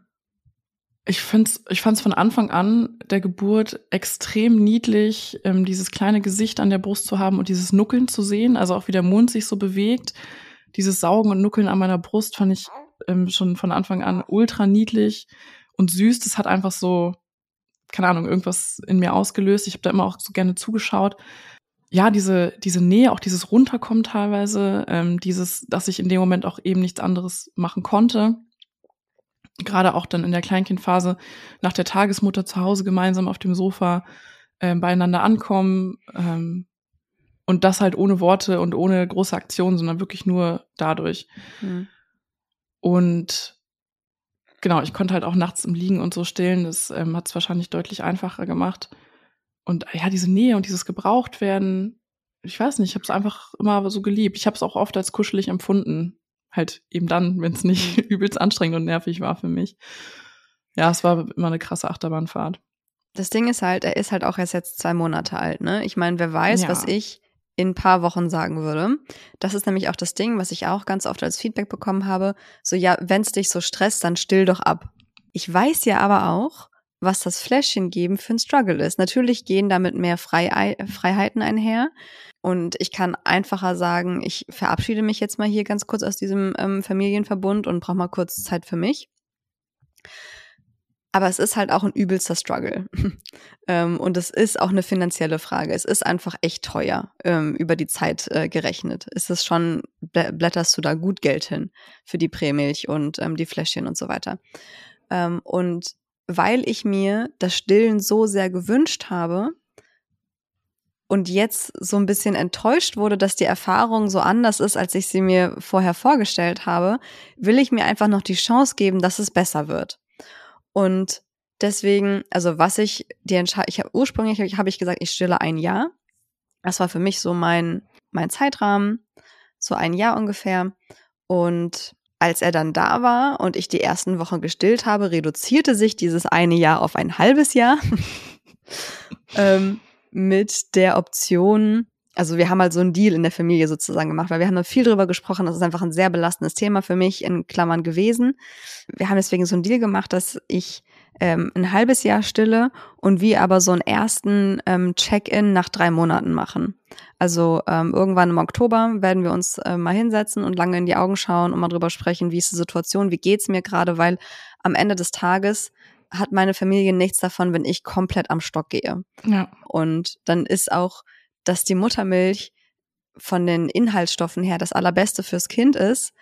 ich find's, ich fand's von Anfang an der Geburt extrem niedlich, ähm, dieses kleine Gesicht an der Brust zu haben und dieses Nuckeln zu sehen, also auch wie der Mund sich so bewegt. Dieses Saugen und Nuckeln an meiner Brust fand ich ähm, schon von Anfang an ultra niedlich und süß. Das hat einfach so, keine Ahnung, irgendwas in mir ausgelöst. Ich habe da immer auch so gerne zugeschaut. Ja, diese, diese Nähe, auch dieses Runterkommen teilweise, ähm, dieses, dass ich in dem Moment auch eben nichts anderes machen konnte gerade auch dann in der Kleinkindphase nach der Tagesmutter zu Hause gemeinsam auf dem Sofa äh, beieinander ankommen ähm, und das halt ohne Worte und ohne große Aktionen, sondern wirklich nur dadurch. Mhm. Und genau, ich konnte halt auch nachts im Liegen und so stillen. Das ähm, hat es wahrscheinlich deutlich einfacher gemacht. Und ja, diese Nähe und dieses Gebrauchtwerden, ich weiß nicht, ich habe es einfach immer so geliebt. Ich habe es auch oft als kuschelig empfunden halt eben dann, wenn es nicht übelst anstrengend und nervig war für mich. Ja, es war immer eine krasse Achterbahnfahrt. Das Ding ist halt, er ist halt auch erst jetzt zwei Monate alt, ne? Ich meine, wer weiß, ja. was ich in ein paar Wochen sagen würde. Das ist nämlich auch das Ding, was ich auch ganz oft als Feedback bekommen habe. So, ja, wenn es dich so stresst, dann still doch ab. Ich weiß ja aber auch, was das Fläschchen geben für ein Struggle ist. Natürlich gehen damit mehr Frei Freiheiten einher. Und ich kann einfacher sagen, ich verabschiede mich jetzt mal hier ganz kurz aus diesem ähm, Familienverbund und brauche mal kurz Zeit für mich. Aber es ist halt auch ein übelster Struggle. ähm, und es ist auch eine finanzielle Frage. Es ist einfach echt teuer ähm, über die Zeit äh, gerechnet. Ist es schon, blätterst du da gut Geld hin für die Prämilch und ähm, die Fläschchen und so weiter. Und weil ich mir das Stillen so sehr gewünscht habe und jetzt so ein bisschen enttäuscht wurde, dass die Erfahrung so anders ist, als ich sie mir vorher vorgestellt habe, will ich mir einfach noch die Chance geben, dass es besser wird. Und deswegen, also was ich die Entscheidung, ich habe ursprünglich habe hab ich gesagt, ich stille ein Jahr. Das war für mich so mein mein Zeitrahmen, so ein Jahr ungefähr. Und als er dann da war und ich die ersten Wochen gestillt habe, reduzierte sich dieses eine Jahr auf ein halbes Jahr. ähm, mit der Option, also wir haben halt so einen Deal in der Familie sozusagen gemacht, weil wir haben da viel drüber gesprochen. Das ist einfach ein sehr belastendes Thema für mich in Klammern gewesen. Wir haben deswegen so einen Deal gemacht, dass ich ähm, ein halbes Jahr stille und wir aber so einen ersten ähm, Check-in nach drei Monaten machen. Also ähm, irgendwann im Oktober werden wir uns äh, mal hinsetzen und lange in die Augen schauen und mal drüber sprechen, wie ist die Situation, wie geht's mir gerade, weil am Ende des Tages hat meine Familie nichts davon, wenn ich komplett am Stock gehe. Ja. Und dann ist auch, dass die Muttermilch von den Inhaltsstoffen her das allerbeste fürs Kind ist,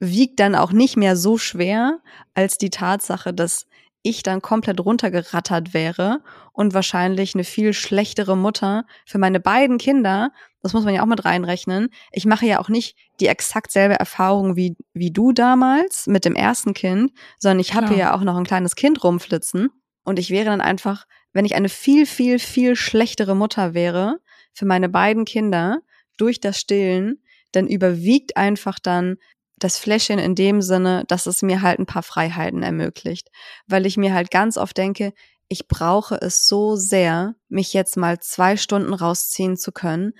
wiegt dann auch nicht mehr so schwer als die Tatsache, dass ich dann komplett runtergerattert wäre und wahrscheinlich eine viel schlechtere Mutter für meine beiden Kinder, das muss man ja auch mit reinrechnen. Ich mache ja auch nicht die exakt selbe Erfahrung wie, wie du damals mit dem ersten Kind, sondern ich habe ja auch noch ein kleines Kind rumflitzen und ich wäre dann einfach, wenn ich eine viel, viel, viel schlechtere Mutter wäre für meine beiden Kinder durch das Stillen, dann überwiegt einfach dann das Fläschchen in dem Sinne, dass es mir halt ein paar Freiheiten ermöglicht. Weil ich mir halt ganz oft denke, ich brauche es so sehr, mich jetzt mal zwei Stunden rausziehen zu können.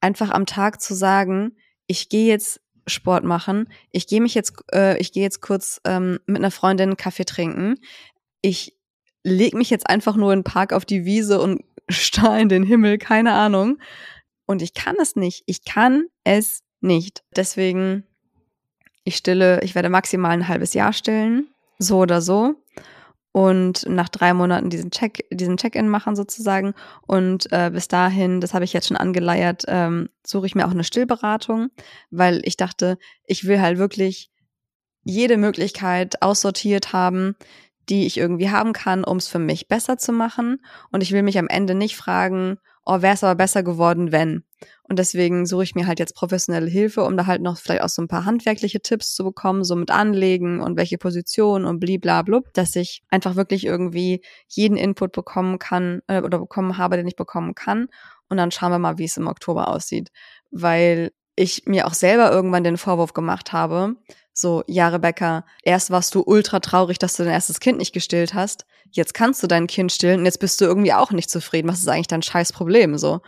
Einfach am Tag zu sagen, ich gehe jetzt Sport machen, ich gehe mich jetzt, äh, ich gehe jetzt kurz ähm, mit einer Freundin Kaffee trinken, ich leg mich jetzt einfach nur in den Park auf die Wiese und starr in den Himmel, keine Ahnung. Und ich kann es nicht. Ich kann es nicht. Deswegen ich stille, ich werde maximal ein halbes Jahr stillen, so oder so. Und nach drei Monaten diesen Check, diesen Check-in machen sozusagen. Und äh, bis dahin, das habe ich jetzt schon angeleiert, ähm, suche ich mir auch eine Stillberatung, weil ich dachte, ich will halt wirklich jede Möglichkeit aussortiert haben, die ich irgendwie haben kann, um es für mich besser zu machen. Und ich will mich am Ende nicht fragen, oh, wäre es aber besser geworden, wenn. Und deswegen suche ich mir halt jetzt professionelle Hilfe, um da halt noch vielleicht auch so ein paar handwerkliche Tipps zu bekommen, so mit Anlegen und welche Position und bliblablub, dass ich einfach wirklich irgendwie jeden Input bekommen kann äh, oder bekommen habe, den ich bekommen kann. Und dann schauen wir mal, wie es im Oktober aussieht. Weil ich mir auch selber irgendwann den Vorwurf gemacht habe, so, ja, Rebecca, erst warst du ultra traurig, dass du dein erstes Kind nicht gestillt hast. Jetzt kannst du dein Kind stillen und jetzt bist du irgendwie auch nicht zufrieden. Was ist eigentlich dein scheiß Problem, so?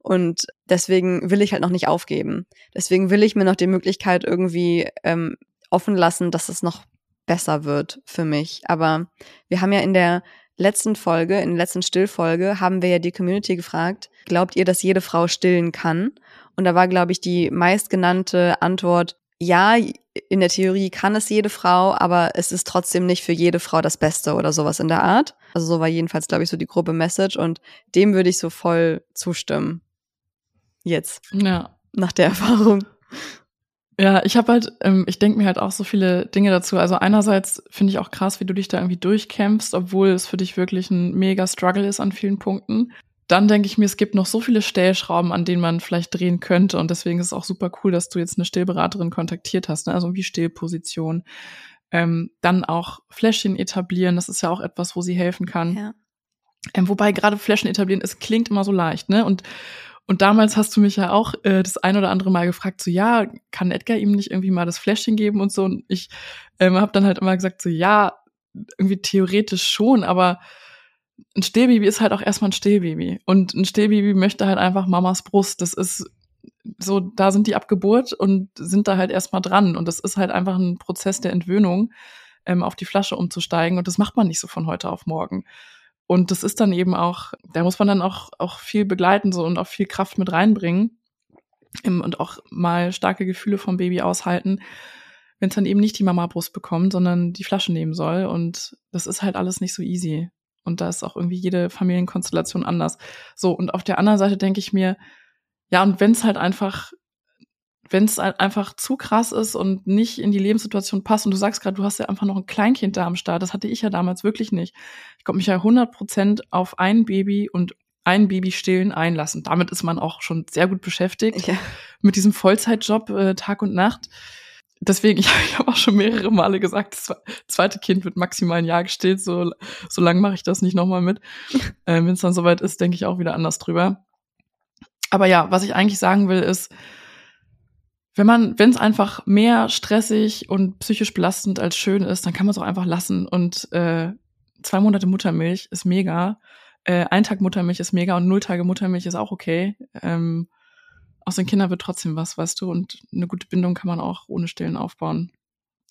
Und deswegen will ich halt noch nicht aufgeben. Deswegen will ich mir noch die Möglichkeit irgendwie ähm, offen lassen, dass es noch besser wird für mich. Aber wir haben ja in der letzten Folge, in der letzten Stillfolge, haben wir ja die Community gefragt, glaubt ihr, dass jede Frau stillen kann? Und da war, glaube ich, die meistgenannte Antwort, ja, in der Theorie kann es jede Frau, aber es ist trotzdem nicht für jede Frau das Beste oder sowas in der Art. Also so war jedenfalls, glaube ich, so die grobe Message und dem würde ich so voll zustimmen. Jetzt. Ja. Nach der Erfahrung. Ja, ich habe halt, ähm, ich denke mir halt auch so viele Dinge dazu. Also einerseits finde ich auch krass, wie du dich da irgendwie durchkämpfst, obwohl es für dich wirklich ein mega Struggle ist an vielen Punkten. Dann denke ich mir, es gibt noch so viele Stellschrauben, an denen man vielleicht drehen könnte. Und deswegen ist es auch super cool, dass du jetzt eine Stillberaterin kontaktiert hast, ne? also wie Stillposition. Ähm, dann auch Fläschchen etablieren, das ist ja auch etwas, wo sie helfen kann. Ja. Ähm, wobei gerade Fläschchen etablieren, es klingt immer so leicht, ne? Und und damals hast du mich ja auch äh, das ein oder andere Mal gefragt, so ja, kann Edgar ihm nicht irgendwie mal das Fläschchen geben und so. Und ich ähm, habe dann halt immer gesagt, so ja, irgendwie theoretisch schon, aber ein Stillbaby ist halt auch erstmal ein Stillbaby. Und ein Stillbaby möchte halt einfach Mamas Brust. Das ist so, da sind die Abgeburt und sind da halt erstmal dran. Und das ist halt einfach ein Prozess der Entwöhnung, ähm, auf die Flasche umzusteigen. Und das macht man nicht so von heute auf morgen. Und das ist dann eben auch, da muss man dann auch, auch viel begleiten so und auch viel Kraft mit reinbringen und auch mal starke Gefühle vom Baby aushalten, wenn es dann eben nicht die Mama-Brust bekommt, sondern die Flasche nehmen soll. Und das ist halt alles nicht so easy. Und da ist auch irgendwie jede Familienkonstellation anders. So, und auf der anderen Seite denke ich mir, ja, und wenn es halt einfach wenn es halt einfach zu krass ist und nicht in die Lebenssituation passt und du sagst gerade, du hast ja einfach noch ein Kleinkind da am Start, das hatte ich ja damals wirklich nicht. Ich konnte mich ja 100 Prozent auf ein Baby und ein Baby stillen einlassen. Damit ist man auch schon sehr gut beschäftigt ja. mit diesem Vollzeitjob äh, Tag und Nacht. Deswegen, ich, ich habe auch schon mehrere Male gesagt, das zweite Kind wird maximal ein Jahr gestillt, so, so lange mache ich das nicht nochmal mit. äh, Wenn es dann soweit ist, denke ich auch wieder anders drüber. Aber ja, was ich eigentlich sagen will, ist, wenn man, wenn es einfach mehr stressig und psychisch belastend als schön ist, dann kann man es auch einfach lassen. Und äh, zwei Monate Muttermilch ist mega. Äh, ein Tag Muttermilch ist mega und null Tage Muttermilch ist auch okay. Ähm, aus den Kindern wird trotzdem was, weißt du. Und eine gute Bindung kann man auch ohne Stillen aufbauen.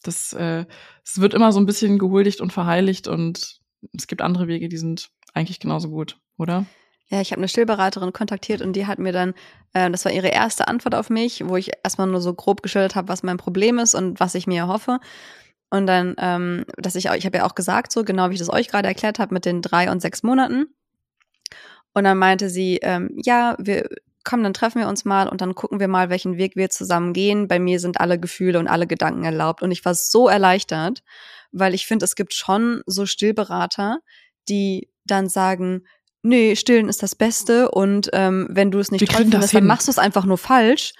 Das, äh, es wird immer so ein bisschen gehuldigt und verheiligt und es gibt andere Wege, die sind eigentlich genauso gut, oder? Ja, ich habe eine Stillberaterin kontaktiert und die hat mir dann, äh, das war ihre erste Antwort auf mich, wo ich erstmal nur so grob geschildert habe, was mein Problem ist und was ich mir erhoffe. Und dann, ähm, dass ich auch, ich habe ja auch gesagt, so genau wie ich das euch gerade erklärt habe, mit den drei und sechs Monaten. Und dann meinte sie, ähm, ja, wir kommen, dann treffen wir uns mal und dann gucken wir mal, welchen Weg wir zusammen gehen. Bei mir sind alle Gefühle und alle Gedanken erlaubt. Und ich war so erleichtert, weil ich finde, es gibt schon so Stillberater, die dann sagen, nee, stillen ist das Beste und ähm, wenn du es nicht wir toll findest, dann machst du es einfach nur falsch.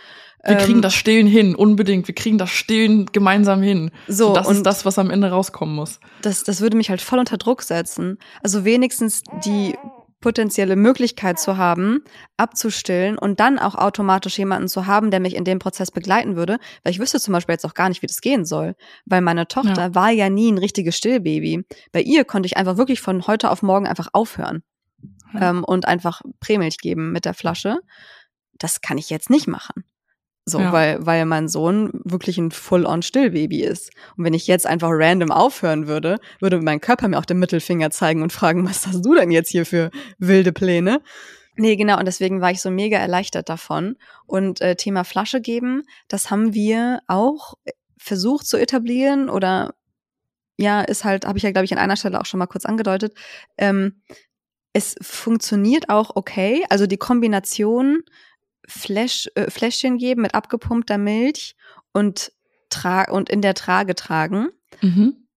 Wir ähm, kriegen das Stillen hin, unbedingt. Wir kriegen das Stillen gemeinsam hin. So, das ist das, was am Ende rauskommen muss. Das, das würde mich halt voll unter Druck setzen. Also wenigstens die potenzielle Möglichkeit zu haben, abzustillen und dann auch automatisch jemanden zu haben, der mich in dem Prozess begleiten würde, weil ich wüsste zum Beispiel jetzt auch gar nicht, wie das gehen soll, weil meine Tochter ja. war ja nie ein richtiges Stillbaby. Bei ihr konnte ich einfach wirklich von heute auf morgen einfach aufhören ähm, und einfach Prämilch geben mit der Flasche. Das kann ich jetzt nicht machen. So, ja. weil, weil mein Sohn wirklich ein Full-on-Stillbaby ist. Und wenn ich jetzt einfach random aufhören würde, würde mein Körper mir auch den Mittelfinger zeigen und fragen, was hast du denn jetzt hier für wilde Pläne? Nee, genau, und deswegen war ich so mega erleichtert davon. Und äh, Thema Flasche geben, das haben wir auch versucht zu etablieren oder ja, ist halt, habe ich ja, glaube ich, an einer Stelle auch schon mal kurz angedeutet. Ähm, es funktioniert auch okay. Also die Kombination Flash, äh, Fläschchen geben mit abgepumpter Milch und, tra und in der Trage tragen. Mhm.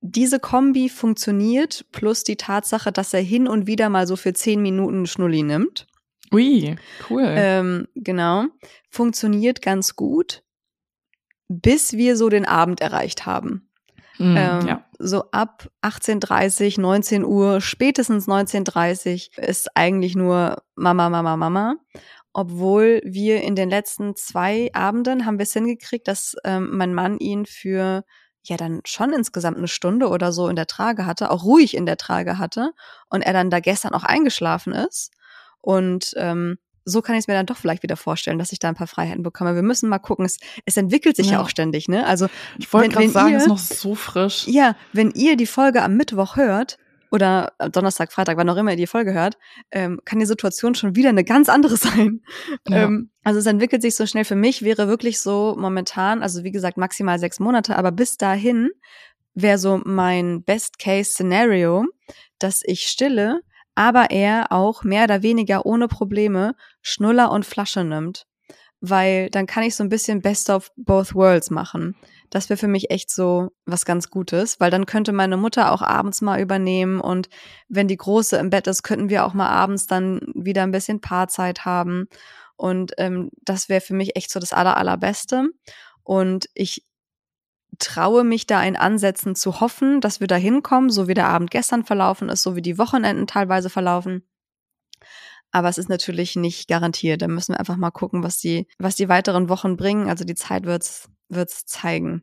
Diese Kombi funktioniert, plus die Tatsache, dass er hin und wieder mal so für zehn Minuten Schnulli nimmt. Ui, cool. Ähm, genau. Funktioniert ganz gut, bis wir so den Abend erreicht haben. Mm, ähm, ja. So ab 18.30, 19 Uhr, spätestens 19.30 ist eigentlich nur Mama, Mama, Mama. Obwohl wir in den letzten zwei Abenden haben wir es hingekriegt, dass ähm, mein Mann ihn für ja dann schon insgesamt eine Stunde oder so in der Trage hatte, auch ruhig in der Trage hatte und er dann da gestern auch eingeschlafen ist. Und ähm, so kann ich es mir dann doch vielleicht wieder vorstellen, dass ich da ein paar Freiheiten bekomme. Wir müssen mal gucken. Es, es entwickelt sich ja. ja auch ständig, ne? Also ich wollte gerade sagen, es ist noch so frisch. Ja, wenn ihr die Folge am Mittwoch hört oder Donnerstag, Freitag, wann auch immer ihr die Folge hört, ähm, kann die Situation schon wieder eine ganz andere sein. Ja. Ähm, also es entwickelt sich so schnell. Für mich wäre wirklich so momentan, also wie gesagt maximal sechs Monate, aber bis dahin wäre so mein Best-Case-Szenario, dass ich stille aber er auch mehr oder weniger ohne Probleme Schnuller und Flasche nimmt. Weil dann kann ich so ein bisschen Best of Both Worlds machen. Das wäre für mich echt so was ganz Gutes, weil dann könnte meine Mutter auch abends mal übernehmen und wenn die Große im Bett ist, könnten wir auch mal abends dann wieder ein bisschen Paarzeit haben. Und ähm, das wäre für mich echt so das Aller, Allerbeste. Und ich traue mich da in Ansätzen zu hoffen, dass wir da hinkommen, so wie der Abend gestern verlaufen ist, so wie die Wochenenden teilweise verlaufen. Aber es ist natürlich nicht garantiert. Da müssen wir einfach mal gucken, was die, was die weiteren Wochen bringen. Also die Zeit wird's, wird's zeigen.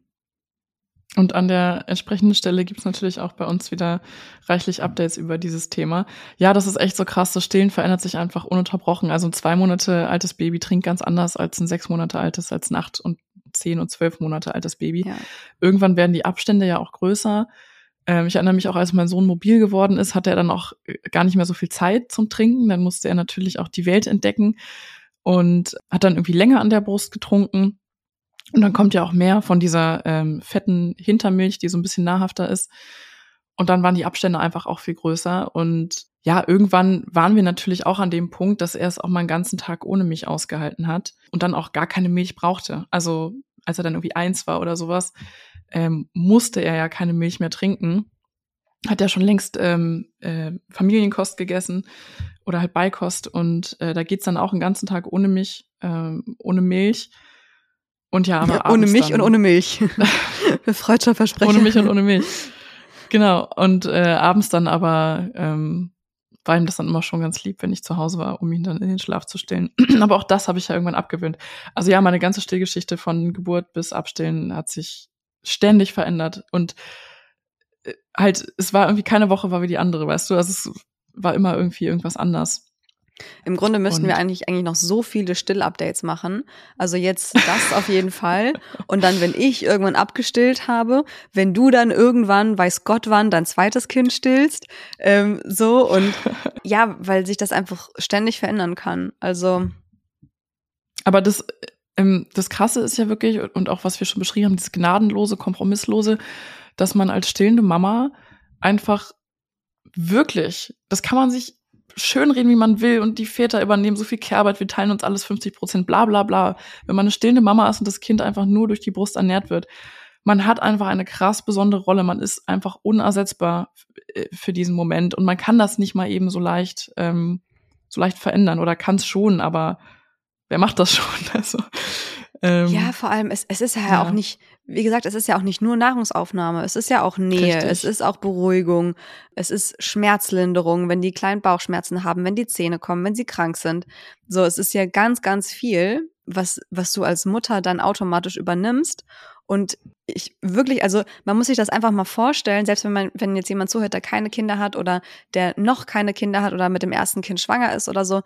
Und an der entsprechenden Stelle gibt's natürlich auch bei uns wieder reichlich Updates über dieses Thema. Ja, das ist echt so krass. Das Stillen verändert sich einfach ununterbrochen. Also ein zwei Monate altes Baby trinkt ganz anders als ein sechs Monate altes, als Nacht und zehn und zwölf Monate altes Baby. Ja. Irgendwann werden die Abstände ja auch größer. Ähm, ich erinnere mich auch, als mein Sohn mobil geworden ist, hatte er dann auch äh, gar nicht mehr so viel Zeit zum Trinken. Dann musste er natürlich auch die Welt entdecken und hat dann irgendwie länger an der Brust getrunken. Und dann kommt ja auch mehr von dieser ähm, fetten Hintermilch, die so ein bisschen nahrhafter ist. Und dann waren die Abstände einfach auch viel größer. Und ja, irgendwann waren wir natürlich auch an dem Punkt, dass er es auch mal einen ganzen Tag ohne mich ausgehalten hat und dann auch gar keine Milch brauchte. Also als er dann irgendwie eins war oder sowas, ähm, musste er ja keine Milch mehr trinken. Hat ja schon längst ähm, äh, Familienkost gegessen oder halt Beikost und äh, da geht's dann auch einen ganzen Tag ohne mich, ähm, ohne Milch. Und ja, aber ja, ohne mich dann, und ohne Milch. Freudscher Versprecher. Ohne mich und ohne Milch. Genau. Und äh, abends dann aber ähm, war ihm das dann immer schon ganz lieb, wenn ich zu Hause war, um ihn dann in den Schlaf zu stillen. Aber auch das habe ich ja irgendwann abgewöhnt. Also ja, meine ganze Stillgeschichte von Geburt bis Abstillen hat sich ständig verändert und äh, halt, es war irgendwie keine Woche war wie die andere, weißt du, also es war immer irgendwie irgendwas anders. Im Grunde müssten und wir eigentlich, eigentlich noch so viele Still-Updates machen. Also jetzt das auf jeden Fall. Und dann, wenn ich irgendwann abgestillt habe, wenn du dann irgendwann, weiß Gott wann, dein zweites Kind stillst, ähm, so und ja, weil sich das einfach ständig verändern kann. Also. Aber das, ähm, das Krasse ist ja wirklich, und auch was wir schon beschrieben haben, dieses gnadenlose, kompromisslose, dass man als stillende Mama einfach wirklich, das kann man sich schönreden, wie man will und die Väter übernehmen so viel Kehrarbeit, wir teilen uns alles 50 Prozent, bla bla bla. Wenn man eine stillende Mama ist und das Kind einfach nur durch die Brust ernährt wird, man hat einfach eine krass besondere Rolle, man ist einfach unersetzbar äh, für diesen Moment und man kann das nicht mal eben so leicht, ähm, so leicht verändern oder kann es schon, aber wer macht das schon? Also, ähm, ja, vor allem, es, es ist ja, ja, auch nicht, wie gesagt, es ist ja auch nicht nur Nahrungsaufnahme, es ist ja auch Nähe, Richtig. es ist auch Beruhigung, es ist Schmerzlinderung, wenn die kleinen Bauchschmerzen haben, wenn die Zähne kommen, wenn sie krank sind. So, es ist ja ganz, ganz viel, was, was du als Mutter dann automatisch übernimmst. Und ich wirklich, also man muss sich das einfach mal vorstellen, selbst wenn man, wenn jetzt jemand zuhört, der keine Kinder hat oder der noch keine Kinder hat oder mit dem ersten Kind schwanger ist oder so,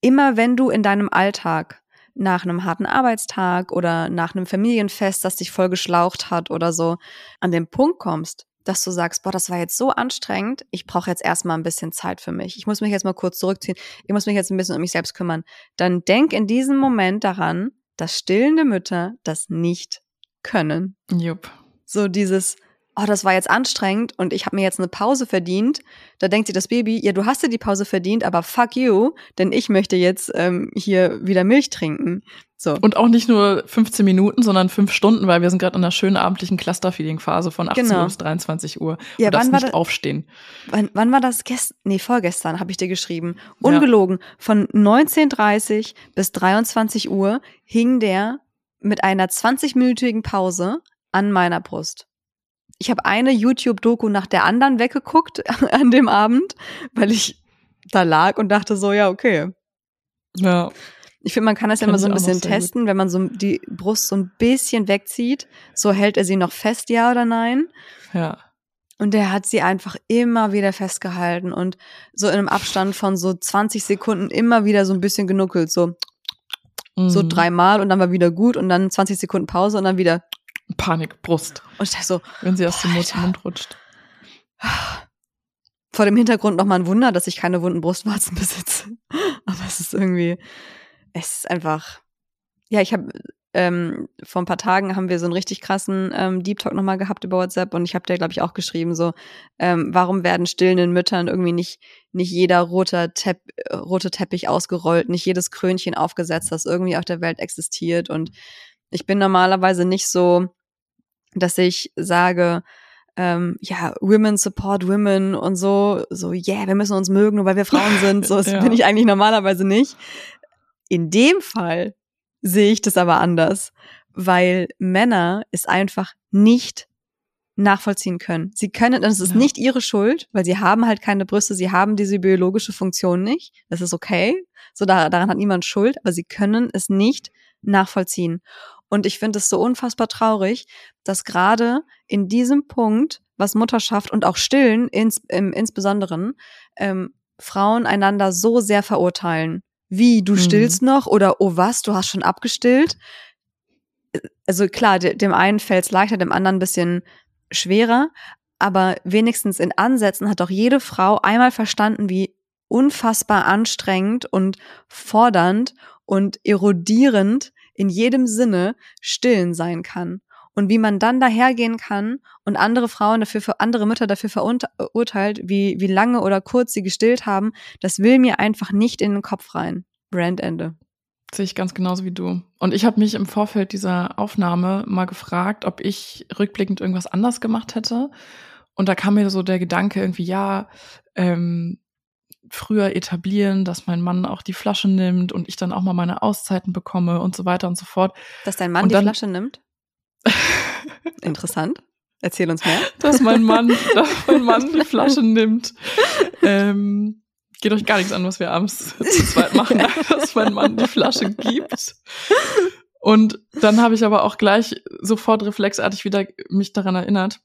immer wenn du in deinem Alltag nach einem harten Arbeitstag oder nach einem Familienfest, das dich voll geschlaucht hat oder so, an den Punkt kommst, dass du sagst, boah, das war jetzt so anstrengend, ich brauche jetzt erstmal ein bisschen Zeit für mich. Ich muss mich jetzt mal kurz zurückziehen, ich muss mich jetzt ein bisschen um mich selbst kümmern. Dann denk in diesem Moment daran, dass stillende Mütter das nicht können. Jupp. So dieses oh, das war jetzt anstrengend und ich habe mir jetzt eine Pause verdient, da denkt sich das Baby, ja, du hast dir die Pause verdient, aber fuck you, denn ich möchte jetzt ähm, hier wieder Milch trinken. So. Und auch nicht nur 15 Minuten, sondern fünf Stunden, weil wir sind gerade in einer schönen abendlichen Clusterfeeding-Phase von 18 genau. Uhr bis 23 Uhr. Ja, du wann war nicht aufstehen. Wann, wann war das? Gest nee, vorgestern habe ich dir geschrieben. Ungelogen. Ja. Von 19.30 bis 23 Uhr hing der mit einer 20-minütigen Pause an meiner Brust. Ich habe eine YouTube-Doku nach der anderen weggeguckt an dem Abend, weil ich da lag und dachte so, ja, okay. Ja. Ich finde, man kann das ja immer so ein bisschen testen, gut. wenn man so die Brust so ein bisschen wegzieht. So hält er sie noch fest, ja oder nein? Ja. Und der hat sie einfach immer wieder festgehalten und so in einem Abstand von so 20 Sekunden immer wieder so ein bisschen genuckelt, so mhm. so dreimal und dann war wieder gut und dann 20 Sekunden Pause und dann wieder Panik, Brust. Und ich dachte so, wenn sie aus dem Mund, Mund rutscht. Vor dem Hintergrund nochmal ein Wunder, dass ich keine wunden Brustwarzen besitze. Aber es ist irgendwie, es ist einfach, ja, ich habe ähm, vor ein paar Tagen haben wir so einen richtig krassen ähm, Deep Talk nochmal gehabt über WhatsApp und ich habe dir, glaube ich, auch geschrieben, so, ähm, warum werden stillenden Müttern irgendwie nicht, nicht jeder rote, Tepp rote Teppich ausgerollt, nicht jedes Krönchen aufgesetzt, das irgendwie auf der Welt existiert. Und ich bin normalerweise nicht so, dass ich sage, ähm, ja, Women support Women und so, so, yeah, wir müssen uns mögen, nur weil wir Frauen sind. So, das ja. bin ich eigentlich normalerweise nicht. In dem Fall sehe ich das aber anders, weil Männer es einfach nicht nachvollziehen können. Sie können, das ist ja. nicht ihre Schuld, weil sie haben halt keine Brüste, sie haben diese biologische Funktion nicht. Das ist okay. So daran hat niemand Schuld, aber sie können es nicht nachvollziehen. Und ich finde es so unfassbar traurig, dass gerade in diesem Punkt, was Mutterschaft und auch Stillen ins, im, insbesondere, ähm, Frauen einander so sehr verurteilen wie, du mhm. stillst noch oder oh was, du hast schon abgestillt. Also klar, dem einen fällt es leichter, dem anderen ein bisschen schwerer, aber wenigstens in Ansätzen hat doch jede Frau einmal verstanden, wie unfassbar anstrengend und fordernd und erodierend in jedem Sinne stillen sein kann. Und wie man dann dahergehen kann und andere Frauen dafür, andere Mütter dafür verurteilt, wie, wie lange oder kurz sie gestillt haben, das will mir einfach nicht in den Kopf rein. Brandende. Sehe ich ganz genauso wie du. Und ich habe mich im Vorfeld dieser Aufnahme mal gefragt, ob ich rückblickend irgendwas anders gemacht hätte. Und da kam mir so der Gedanke irgendwie, ja, ähm, früher etablieren, dass mein Mann auch die Flasche nimmt und ich dann auch mal meine Auszeiten bekomme und so weiter und so fort. Dass dein Mann und die Flasche nimmt? Interessant. Erzähl uns mehr. Dass mein Mann, dass mein Mann die Flasche nimmt. Ähm, geht euch gar nichts an, was wir abends zu zweit machen, dass mein Mann die Flasche gibt. Und dann habe ich aber auch gleich sofort reflexartig wieder mich daran erinnert,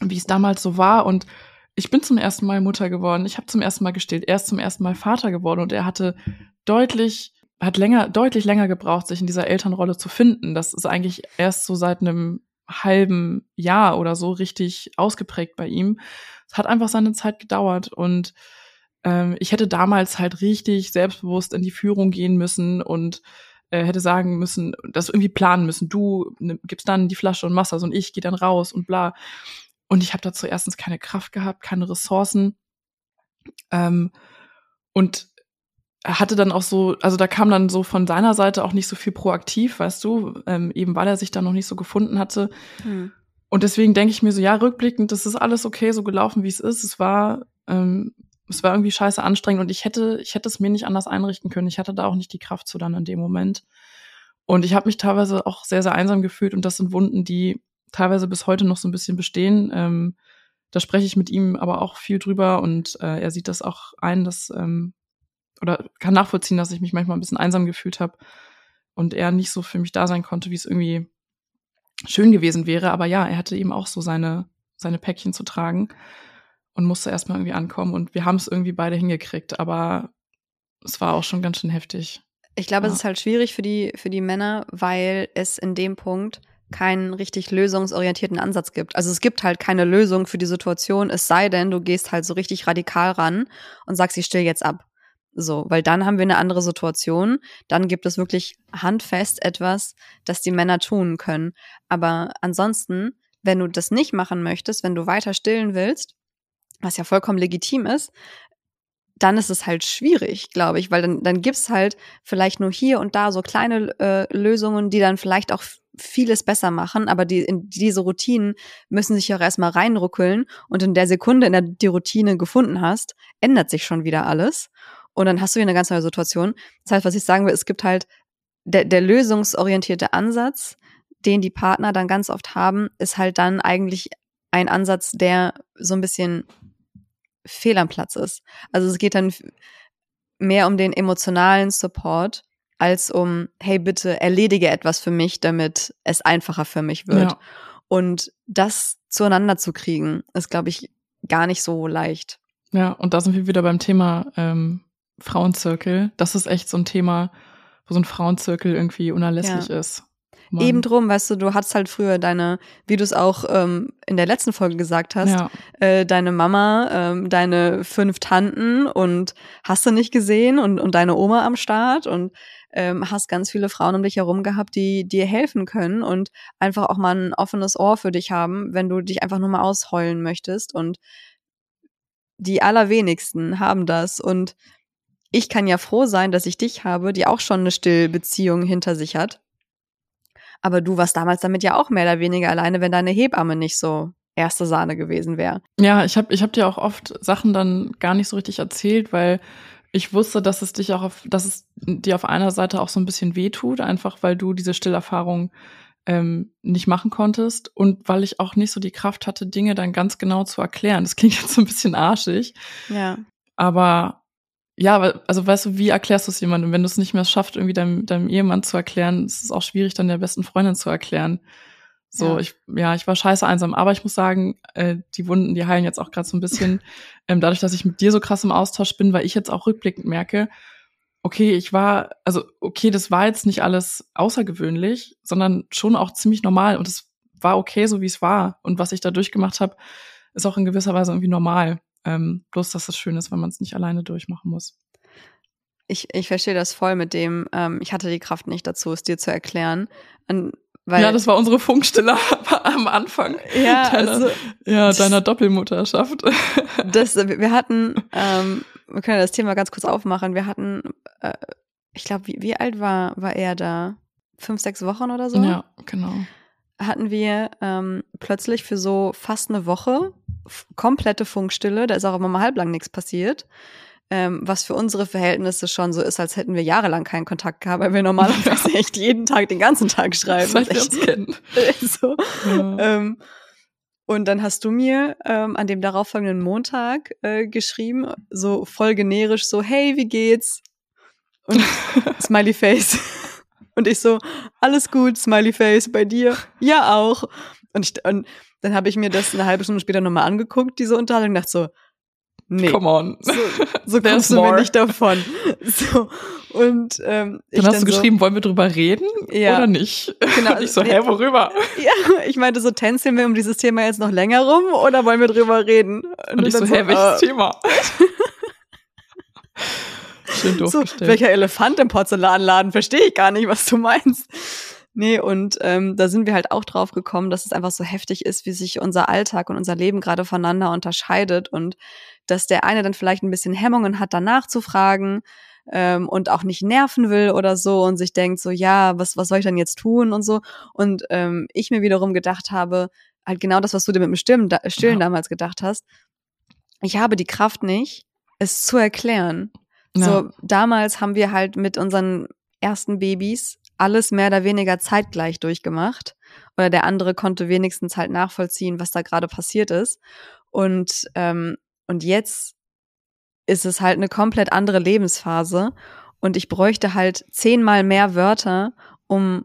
wie es damals so war. Und ich bin zum ersten Mal Mutter geworden. Ich habe zum ersten Mal gestillt. Er ist zum ersten Mal Vater geworden und er hatte deutlich hat länger, deutlich länger gebraucht, sich in dieser Elternrolle zu finden. Das ist eigentlich erst so seit einem halben Jahr oder so richtig ausgeprägt bei ihm. Es hat einfach seine Zeit gedauert und ähm, ich hätte damals halt richtig selbstbewusst in die Führung gehen müssen und äh, hätte sagen müssen, das irgendwie planen müssen. Du ne, gibst dann die Flasche und machst das und ich gehe dann raus und bla. Und ich habe dazu erstens keine Kraft gehabt, keine Ressourcen. Ähm, und er hatte dann auch so, also da kam dann so von seiner Seite auch nicht so viel proaktiv, weißt du, ähm, eben weil er sich da noch nicht so gefunden hatte. Hm. Und deswegen denke ich mir so, ja, rückblickend, das ist alles okay, so gelaufen, wie es ist. Es war, ähm, es war irgendwie scheiße anstrengend und ich hätte, ich hätte es mir nicht anders einrichten können. Ich hatte da auch nicht die Kraft zu dann in dem Moment. Und ich habe mich teilweise auch sehr, sehr einsam gefühlt und das sind Wunden, die teilweise bis heute noch so ein bisschen bestehen. Ähm, da spreche ich mit ihm aber auch viel drüber und äh, er sieht das auch ein, dass ähm, oder kann nachvollziehen, dass ich mich manchmal ein bisschen einsam gefühlt habe und er nicht so für mich da sein konnte, wie es irgendwie schön gewesen wäre. Aber ja, er hatte eben auch so seine, seine Päckchen zu tragen und musste erstmal irgendwie ankommen. Und wir haben es irgendwie beide hingekriegt, aber es war auch schon ganz schön heftig. Ich glaube, ja. es ist halt schwierig für die, für die Männer, weil es in dem Punkt keinen richtig lösungsorientierten Ansatz gibt. Also es gibt halt keine Lösung für die Situation, es sei denn, du gehst halt so richtig radikal ran und sagst, ich still jetzt ab. So, weil dann haben wir eine andere Situation. Dann gibt es wirklich handfest etwas, das die Männer tun können. Aber ansonsten, wenn du das nicht machen möchtest, wenn du weiter stillen willst, was ja vollkommen legitim ist, dann ist es halt schwierig, glaube ich, weil dann, dann gibt's halt vielleicht nur hier und da so kleine äh, Lösungen, die dann vielleicht auch vieles besser machen, aber die, in diese Routinen müssen sich auch erstmal reinruckeln und in der Sekunde, in der du die Routine gefunden hast, ändert sich schon wieder alles und dann hast du hier eine ganz neue Situation. Das heißt, was ich sagen will, es gibt halt der, der lösungsorientierte Ansatz, den die Partner dann ganz oft haben, ist halt dann eigentlich ein Ansatz, der so ein bisschen fehl am Platz ist. Also es geht dann mehr um den emotionalen Support als um, hey, bitte erledige etwas für mich, damit es einfacher für mich wird. Ja. Und das zueinander zu kriegen, ist, glaube ich, gar nicht so leicht. Ja, und da sind wir wieder beim Thema ähm, Frauenzirkel. Das ist echt so ein Thema, wo so ein Frauenzirkel irgendwie unerlässlich ja. ist. Mann. Eben drum, weißt du, du hattest halt früher deine, wie du es auch ähm, in der letzten Folge gesagt hast, ja. äh, deine Mama, ähm, deine fünf Tanten und hast du nicht gesehen und, und deine Oma am Start und ähm, hast ganz viele Frauen um dich herum gehabt, die dir helfen können und einfach auch mal ein offenes Ohr für dich haben, wenn du dich einfach nur mal ausheulen möchtest. Und die allerwenigsten haben das. Und ich kann ja froh sein, dass ich dich habe, die auch schon eine Stillbeziehung hinter sich hat. Aber du warst damals damit ja auch mehr oder weniger alleine, wenn deine Hebamme nicht so erste Sahne gewesen wäre. Ja, ich habe ich hab dir auch oft Sachen dann gar nicht so richtig erzählt, weil ich wusste, dass es dich auch auf, dass es dir auf einer Seite auch so ein bisschen wehtut, einfach weil du diese Stillerfahrung ähm, nicht machen konntest und weil ich auch nicht so die Kraft hatte, Dinge dann ganz genau zu erklären. Das klingt jetzt so ein bisschen arschig. Ja. Aber ja, also weißt du, wie erklärst du es jemandem? Wenn du es nicht mehr schafft, irgendwie deinem, deinem Ehemann zu erklären, ist es auch schwierig, dann der besten Freundin zu erklären. So, ja. ich, ja, ich war scheiße einsam, aber ich muss sagen, äh, die Wunden, die heilen jetzt auch gerade so ein bisschen. ähm, dadurch, dass ich mit dir so krass im Austausch bin, weil ich jetzt auch rückblickend merke, okay, ich war, also okay, das war jetzt nicht alles außergewöhnlich, sondern schon auch ziemlich normal und es war okay, so wie es war. Und was ich da durchgemacht habe, ist auch in gewisser Weise irgendwie normal. Ähm, bloß, dass es schön ist, wenn man es nicht alleine durchmachen muss. Ich, ich verstehe das voll mit dem, ähm, ich hatte die Kraft nicht dazu, es dir zu erklären. Und weil, ja, das war unsere Funkstille am Anfang ja, deiner, also, ja, deiner Doppelmutterschaft. Das, wir hatten, ähm, wir können das Thema ganz kurz aufmachen. Wir hatten, äh, ich glaube, wie, wie alt war, war er da? Fünf, sechs Wochen oder so? Ja, genau. Hatten wir ähm, plötzlich für so fast eine Woche komplette Funkstille, da ist auch immer mal halblang nichts passiert. Ähm, was für unsere Verhältnisse schon so ist, als hätten wir jahrelang keinen Kontakt gehabt, weil wir normalerweise echt jeden Tag den ganzen Tag schreiben. Uns kennen. so. Ja. Ähm, und dann hast du mir ähm, an dem darauffolgenden Montag äh, geschrieben, so voll generisch, so, hey, wie geht's? Und Smiley Face. Und ich so, alles gut, Smiley Face, bei dir? Ja, auch. Und, ich, und dann habe ich mir das eine halbe Stunde später nochmal angeguckt, diese Unterhaltung, und dachte so, nee. Come on. So, so kommst du mir nicht davon. So. Und ähm, dann hast dann du geschrieben, wollen wir drüber reden ja. oder nicht? Genau. Und ich so, hä, worüber? Ja, ich meinte so, tänzeln wir um dieses Thema jetzt noch länger rum oder wollen wir drüber reden? Und, Und ich so, hä, so, welches äh, Thema? Schön So, welcher Elefant im Porzellanladen? Verstehe ich gar nicht, was du meinst. Nee, und ähm, da sind wir halt auch drauf gekommen, dass es einfach so heftig ist, wie sich unser Alltag und unser Leben gerade voneinander unterscheidet und dass der eine dann vielleicht ein bisschen Hemmungen hat, danach zu fragen ähm, und auch nicht nerven will oder so und sich denkt so, ja, was, was soll ich dann jetzt tun und so. Und ähm, ich mir wiederum gedacht habe, halt genau das, was du dir mit dem Stillen, da, Stillen ja. damals gedacht hast. Ich habe die Kraft nicht, es zu erklären. Ja. So, damals haben wir halt mit unseren ersten Babys alles mehr oder weniger zeitgleich durchgemacht. Oder der andere konnte wenigstens halt nachvollziehen, was da gerade passiert ist. Und, ähm, und jetzt ist es halt eine komplett andere Lebensphase. Und ich bräuchte halt zehnmal mehr Wörter, um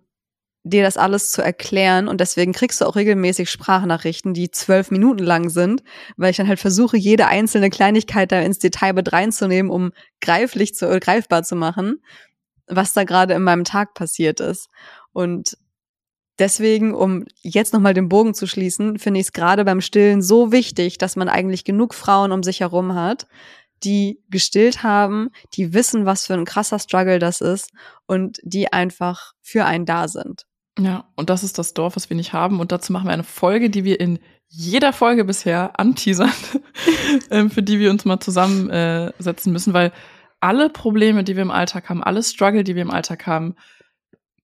dir das alles zu erklären. Und deswegen kriegst du auch regelmäßig Sprachnachrichten, die zwölf Minuten lang sind, weil ich dann halt versuche, jede einzelne Kleinigkeit da ins Detail mit reinzunehmen, um greiflich zu, greifbar zu machen was da gerade in meinem Tag passiert ist. Und deswegen, um jetzt nochmal den Bogen zu schließen, finde ich es gerade beim Stillen so wichtig, dass man eigentlich genug Frauen um sich herum hat, die gestillt haben, die wissen, was für ein krasser Struggle das ist und die einfach für einen da sind. Ja, und das ist das Dorf, was wir nicht haben. Und dazu machen wir eine Folge, die wir in jeder Folge bisher anteasern, ähm, für die wir uns mal zusammensetzen müssen, weil alle Probleme, die wir im Alltag haben, alle Struggle, die wir im Alltag haben,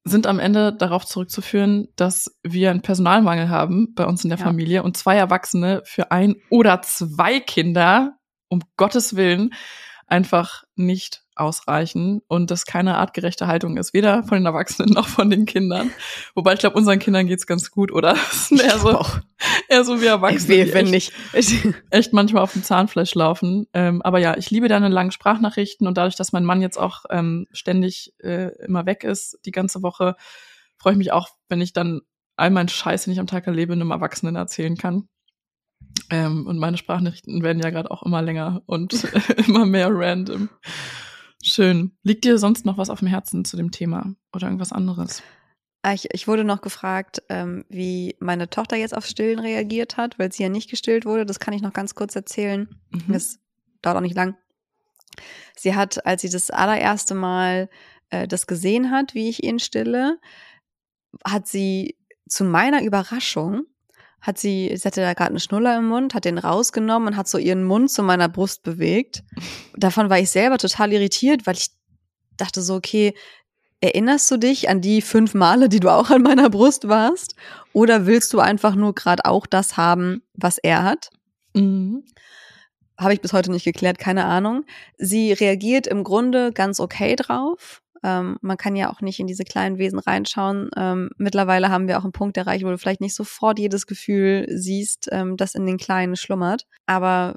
sind am Ende darauf zurückzuführen, dass wir einen Personalmangel haben bei uns in der ja. Familie und zwei Erwachsene für ein oder zwei Kinder, um Gottes Willen, einfach nicht ausreichen und das keine artgerechte Haltung ist, weder von den Erwachsenen noch von den Kindern. Wobei ich glaube, unseren Kindern geht's ganz gut, oder? Eher so, eher so wie Erwachsene, die wenn echt, nicht. echt manchmal auf dem Zahnfleisch laufen. Ähm, aber ja, ich liebe deine langen Sprachnachrichten und dadurch, dass mein Mann jetzt auch ähm, ständig äh, immer weg ist, die ganze Woche, freue ich mich auch, wenn ich dann all meinen Scheiß, den ich am Tag erlebe, einem Erwachsenen erzählen kann. Ähm, und meine Sprachnachrichten werden ja gerade auch immer länger und immer mehr random. Schön. Liegt dir sonst noch was auf dem Herzen zu dem Thema oder irgendwas anderes? Ah, ich, ich wurde noch gefragt, ähm, wie meine Tochter jetzt auf Stillen reagiert hat, weil sie ja nicht gestillt wurde. Das kann ich noch ganz kurz erzählen. Mhm. Das dauert auch nicht lang. Sie hat, als sie das allererste Mal äh, das gesehen hat, wie ich ihn stille, hat sie zu meiner Überraschung hat sie, sie hatte da gerade einen Schnuller im Mund, hat den rausgenommen und hat so ihren Mund zu meiner Brust bewegt. Davon war ich selber total irritiert, weil ich dachte so, okay, erinnerst du dich an die fünf Male, die du auch an meiner Brust warst? Oder willst du einfach nur gerade auch das haben, was er hat? Mhm. Habe ich bis heute nicht geklärt, keine Ahnung. Sie reagiert im Grunde ganz okay drauf. Ähm, man kann ja auch nicht in diese kleinen Wesen reinschauen. Ähm, mittlerweile haben wir auch einen Punkt erreicht, wo du vielleicht nicht sofort jedes Gefühl siehst, ähm, das in den Kleinen schlummert. Aber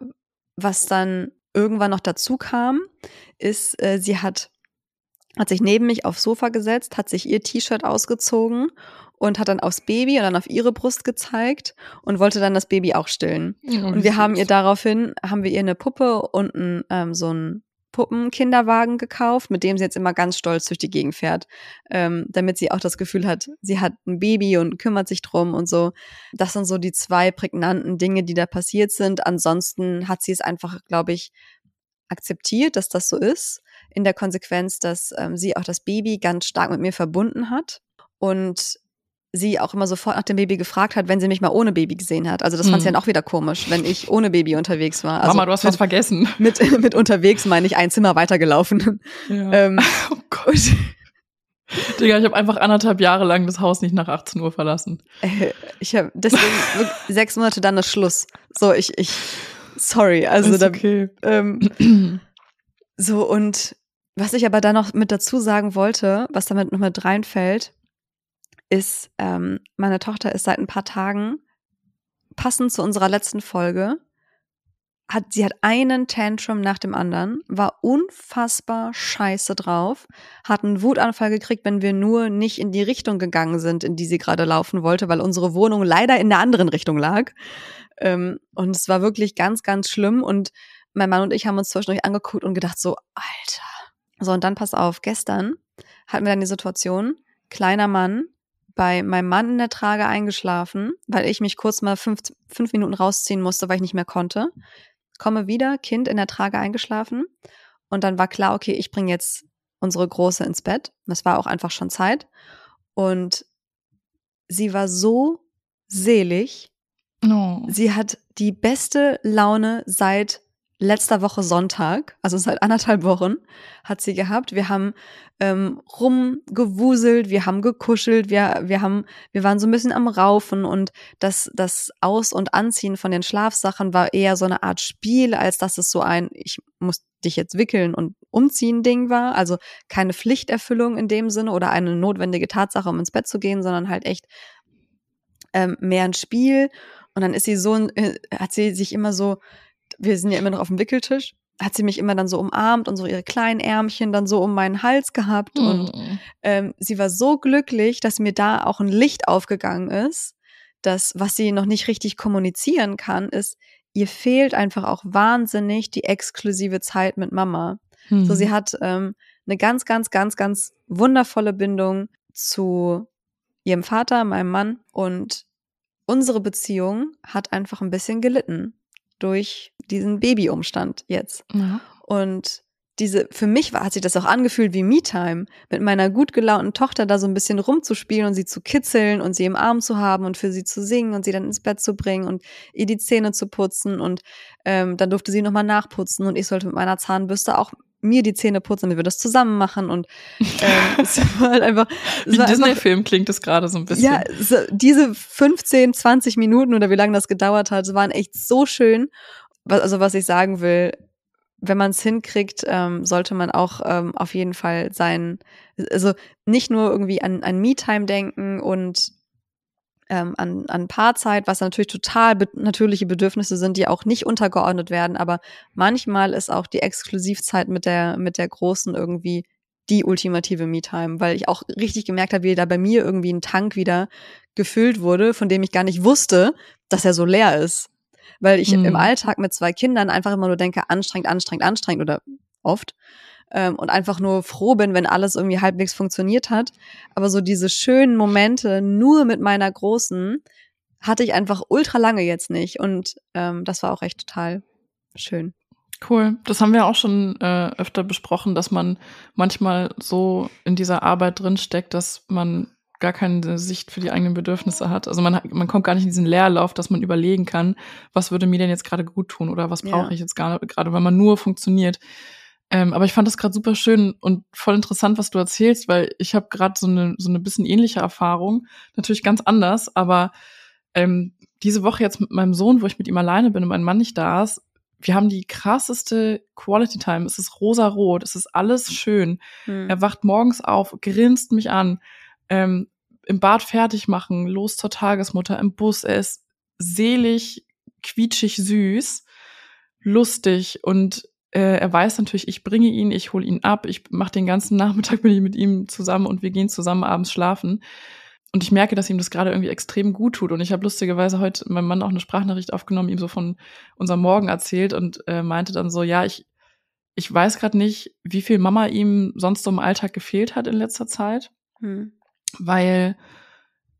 was dann irgendwann noch dazu kam, ist, äh, sie hat, hat sich neben mich aufs Sofa gesetzt, hat sich ihr T-Shirt ausgezogen und hat dann aufs Baby und dann auf ihre Brust gezeigt und wollte dann das Baby auch stillen. Oh, und wir haben ihr daraufhin, haben wir ihr eine Puppe und ein, ähm, so ein Puppenkinderwagen gekauft, mit dem sie jetzt immer ganz stolz durch die Gegend fährt, ähm, damit sie auch das Gefühl hat, sie hat ein Baby und kümmert sich drum und so. Das sind so die zwei prägnanten Dinge, die da passiert sind. Ansonsten hat sie es einfach, glaube ich, akzeptiert, dass das so ist. In der Konsequenz, dass ähm, sie auch das Baby ganz stark mit mir verbunden hat und sie auch immer sofort nach dem Baby gefragt hat, wenn sie mich mal ohne Baby gesehen hat. Also das fand sie hm. dann auch wieder komisch, wenn ich ohne Baby unterwegs war. Also Mama, du hast was vergessen. Mit, mit unterwegs meine ich ein Zimmer weitergelaufen. Ja. Ähm, oh Gott. Digga, ich habe einfach anderthalb Jahre lang das Haus nicht nach 18 Uhr verlassen. Äh, ich habe deswegen sechs Monate dann das Schluss. So, ich, ich, sorry, also Ist okay. da, ähm, so und was ich aber da noch mit dazu sagen wollte, was damit noch mit reinfällt, ist, ähm, meine Tochter ist seit ein paar Tagen, passend zu unserer letzten Folge, hat, sie hat einen Tantrum nach dem anderen, war unfassbar scheiße drauf, hat einen Wutanfall gekriegt, wenn wir nur nicht in die Richtung gegangen sind, in die sie gerade laufen wollte, weil unsere Wohnung leider in der anderen Richtung lag. Ähm, und es war wirklich ganz, ganz schlimm. Und mein Mann und ich haben uns zwischendurch angeguckt und gedacht so, Alter. So, und dann pass auf, gestern hatten wir dann die Situation, kleiner Mann, bei meinem Mann in der Trage eingeschlafen, weil ich mich kurz mal fünf, fünf Minuten rausziehen musste, weil ich nicht mehr konnte. Komme wieder, Kind in der Trage eingeschlafen. Und dann war klar, okay, ich bringe jetzt unsere Große ins Bett. Das war auch einfach schon Zeit. Und sie war so selig. Oh. Sie hat die beste Laune seit letzter Woche Sonntag, also seit anderthalb Wochen, hat sie gehabt. Wir haben ähm, rumgewuselt, wir haben gekuschelt, wir, wir haben, wir waren so ein bisschen am Raufen und das, das Aus- und Anziehen von den Schlafsachen war eher so eine Art Spiel, als dass es so ein, ich muss dich jetzt wickeln und umziehen Ding war. Also keine Pflichterfüllung in dem Sinne oder eine notwendige Tatsache, um ins Bett zu gehen, sondern halt echt ähm, mehr ein Spiel. Und dann ist sie so, äh, hat sie sich immer so wir sind ja immer noch auf dem Wickeltisch, hat sie mich immer dann so umarmt und so ihre kleinen Ärmchen dann so um meinen Hals gehabt. Mhm. Und ähm, sie war so glücklich, dass mir da auch ein Licht aufgegangen ist, dass was sie noch nicht richtig kommunizieren kann, ist, ihr fehlt einfach auch wahnsinnig die exklusive Zeit mit Mama. Mhm. So, sie hat ähm, eine ganz, ganz, ganz, ganz wundervolle Bindung zu ihrem Vater, meinem Mann und unsere Beziehung hat einfach ein bisschen gelitten durch diesen Babyumstand jetzt. Ja. Und diese, für mich war, hat sich das auch angefühlt wie Me-Time, mit meiner gut gelaunten Tochter da so ein bisschen rumzuspielen und sie zu kitzeln und sie im Arm zu haben und für sie zu singen und sie dann ins Bett zu bringen und ihr die Zähne zu putzen und ähm, dann durfte sie nochmal nachputzen und ich sollte mit meiner Zahnbürste auch mir die Zähne putzen, damit wir das zusammen machen und ähm, es war halt einfach wie ein Disney-Film klingt es gerade so ein bisschen. Ja, so, diese 15, 20 Minuten oder wie lange das gedauert hat, waren echt so schön. Also was ich sagen will, wenn man es hinkriegt, ähm, sollte man auch ähm, auf jeden Fall sein, also nicht nur irgendwie an, an Me-Time denken und ähm, an, an Paarzeit, was natürlich total be natürliche Bedürfnisse sind, die auch nicht untergeordnet werden, aber manchmal ist auch die Exklusivzeit mit der, mit der Großen irgendwie die ultimative Me-Time, weil ich auch richtig gemerkt habe, wie da bei mir irgendwie ein Tank wieder gefüllt wurde, von dem ich gar nicht wusste, dass er so leer ist weil ich mhm. im Alltag mit zwei Kindern einfach immer nur denke, anstrengend, anstrengend, anstrengend oder oft ähm, und einfach nur froh bin, wenn alles irgendwie halbwegs funktioniert hat. Aber so diese schönen Momente nur mit meiner Großen hatte ich einfach ultra lange jetzt nicht und ähm, das war auch echt total schön. Cool. Das haben wir auch schon äh, öfter besprochen, dass man manchmal so in dieser Arbeit drinsteckt, dass man gar keine Sicht für die eigenen Bedürfnisse hat. Also man, man kommt gar nicht in diesen Leerlauf, dass man überlegen kann, was würde mir denn jetzt gerade gut tun oder was brauche ja. ich jetzt gerade, weil man nur funktioniert. Ähm, aber ich fand das gerade super schön und voll interessant, was du erzählst, weil ich habe gerade so eine so eine bisschen ähnliche Erfahrung, natürlich ganz anders, aber ähm, diese Woche jetzt mit meinem Sohn, wo ich mit ihm alleine bin und mein Mann nicht da ist, wir haben die krasseste Quality Time. Es ist rosa-rot, es ist alles schön. Hm. Er wacht morgens auf, grinst mich an. Ähm, im Bad fertig machen, los zur Tagesmutter im Bus. Er ist selig, quietschig süß, lustig und er weiß natürlich, ich bringe ihn, ich hole ihn ab, ich mache den ganzen Nachmittag bin ich mit ihm zusammen und wir gehen zusammen abends schlafen. Und ich merke, dass ihm das gerade irgendwie extrem gut tut. Und ich habe lustigerweise heute meinem Mann auch eine Sprachnachricht aufgenommen, ihm so von unserem Morgen erzählt und äh, meinte dann so, ja, ich, ich weiß gerade nicht, wie viel Mama ihm sonst so im Alltag gefehlt hat in letzter Zeit. Hm weil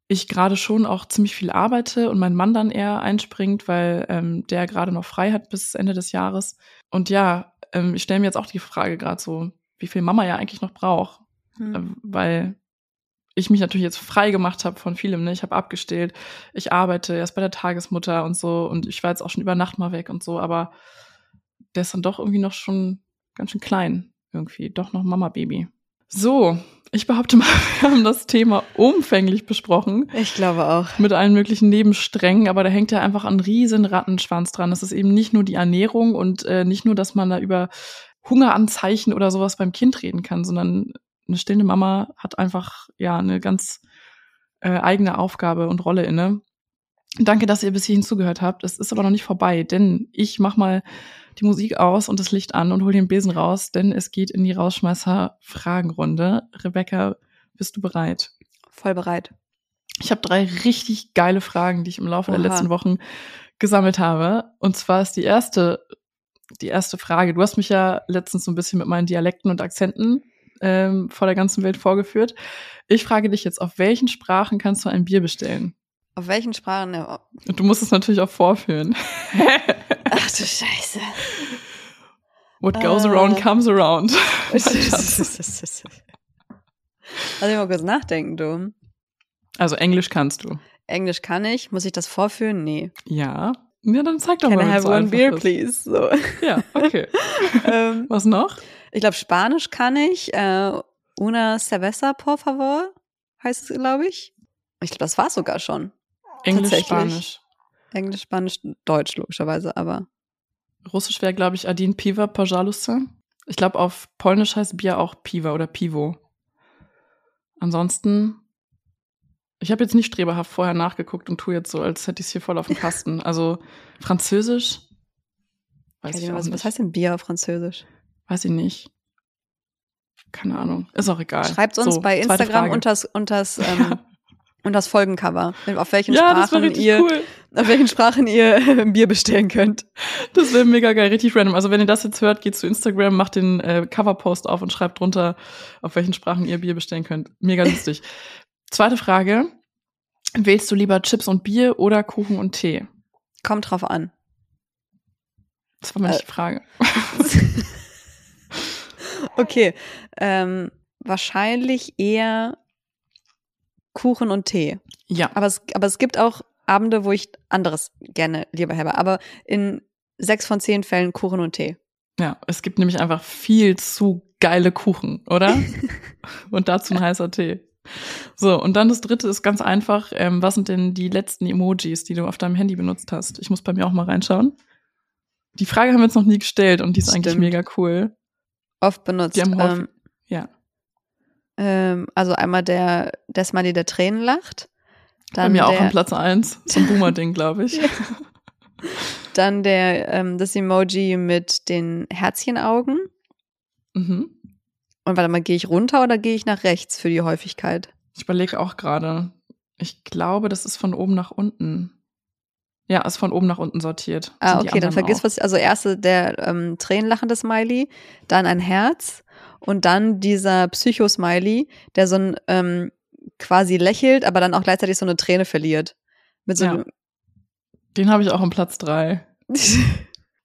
ich gerade schon auch ziemlich viel arbeite und mein Mann dann eher einspringt, weil ähm, der gerade noch frei hat bis Ende des Jahres. Und ja, ähm, ich stelle mir jetzt auch die Frage gerade so, wie viel Mama ja eigentlich noch braucht, hm. ähm, weil ich mich natürlich jetzt frei gemacht habe von vielem. Ne? Ich habe abgestellt, ich arbeite erst bei der Tagesmutter und so und ich war jetzt auch schon über Nacht mal weg und so, aber der ist dann doch irgendwie noch schon ganz schön klein irgendwie, doch noch Mama-Baby. So, ich behaupte mal, wir haben das Thema umfänglich besprochen. Ich glaube auch. Mit allen möglichen Nebensträngen, aber da hängt ja einfach ein riesen Rattenschwanz dran. Das ist eben nicht nur die Ernährung und äh, nicht nur, dass man da über Hungeranzeichen oder sowas beim Kind reden kann, sondern eine stillende Mama hat einfach ja eine ganz äh, eigene Aufgabe und Rolle inne. Danke, dass ihr bis hierhin zugehört habt. Es ist aber noch nicht vorbei, denn ich mach mal die Musik aus und das Licht an und hol den Besen raus, denn es geht in die Rausschmeißer-Fragenrunde. Rebecca, bist du bereit? Voll bereit. Ich habe drei richtig geile Fragen, die ich im Laufe Oha. der letzten Wochen gesammelt habe. Und zwar ist die erste, die erste Frage. Du hast mich ja letztens so ein bisschen mit meinen Dialekten und Akzenten ähm, vor der ganzen Welt vorgeführt. Ich frage dich jetzt, auf welchen Sprachen kannst du ein Bier bestellen? Auf welchen Sprachen? Du musst es natürlich auch vorführen. Ach du Scheiße. What goes uh, around comes around. Lass mich mal kurz nachdenken, du. Also Englisch kannst du. Englisch kann ich. Muss ich das vorführen? Nee. Ja. Ja, dann zeig doch Can mal. Can I have one beer, please? So. Ja, okay. ähm, Was noch? Ich glaube, Spanisch kann ich. Äh, una cerveza, por favor, heißt es, glaube ich. Ich glaube, das war sogar schon. Englisch, Spanisch. Englisch, Spanisch, Deutsch logischerweise, aber. Russisch wäre, glaube ich, Adin Piva Pajalusse. Ich glaube, auf Polnisch heißt Bier auch Piva oder Pivo. Ansonsten, ich habe jetzt nicht streberhaft vorher nachgeguckt und tue jetzt so, als hätte ich es hier voll auf dem Kasten. Also Französisch. Weiß ich, ich was, was heißt denn Bier auf Französisch? Weiß ich nicht. Keine Ahnung. Ist auch egal. Schreibt uns so, bei Instagram unters, unters ähm, ja. Und das Folgencover, auf welchen ja, Sprachen ihr, cool. auf welchen Sprachen ihr ein Bier bestellen könnt. Das wäre mega geil, richtig random. Also wenn ihr das jetzt hört, geht zu Instagram, macht den äh, Coverpost auf und schreibt drunter, auf welchen Sprachen ihr Bier bestellen könnt. Mega lustig. Zweite Frage. Wählst du lieber Chips und Bier oder Kuchen und Tee? Kommt drauf an. Das war meine äh. Frage. Okay, ähm, wahrscheinlich eher Kuchen und Tee. Ja. Aber es, aber es gibt auch Abende, wo ich anderes gerne lieber habe. Aber in sechs von zehn Fällen Kuchen und Tee. Ja, es gibt nämlich einfach viel zu geile Kuchen, oder? und dazu ein heißer Tee. So, und dann das dritte ist ganz einfach. Ähm, was sind denn die letzten Emojis, die du auf deinem Handy benutzt hast? Ich muss bei mir auch mal reinschauen. Die Frage haben wir jetzt noch nie gestellt und die ist Stimmt. eigentlich mega cool. Oft benutzt. Die haben häufig, ähm. Ähm, also einmal der, der Smiley, der Tränen lacht. Bei Dann mir auch der, an Platz eins Zum Boomer-Ding, glaube ich. Ja. Dann der, ähm, das Emoji mit den Herzchenaugen. mhm. Und warte mal, gehe ich runter oder gehe ich nach rechts für die Häufigkeit? Ich überlege auch gerade. Ich glaube, das ist von oben nach unten. Ja, ist von oben nach unten sortiert. Ah, okay, dann vergiss auch. was. Also erste der ähm, tränenlachende Smiley, dann ein Herz und dann dieser Psycho-Smiley, der so ein ähm, quasi lächelt, aber dann auch gleichzeitig so eine Träne verliert. Mit so Ja. einem Den habe ich auch im Platz drei.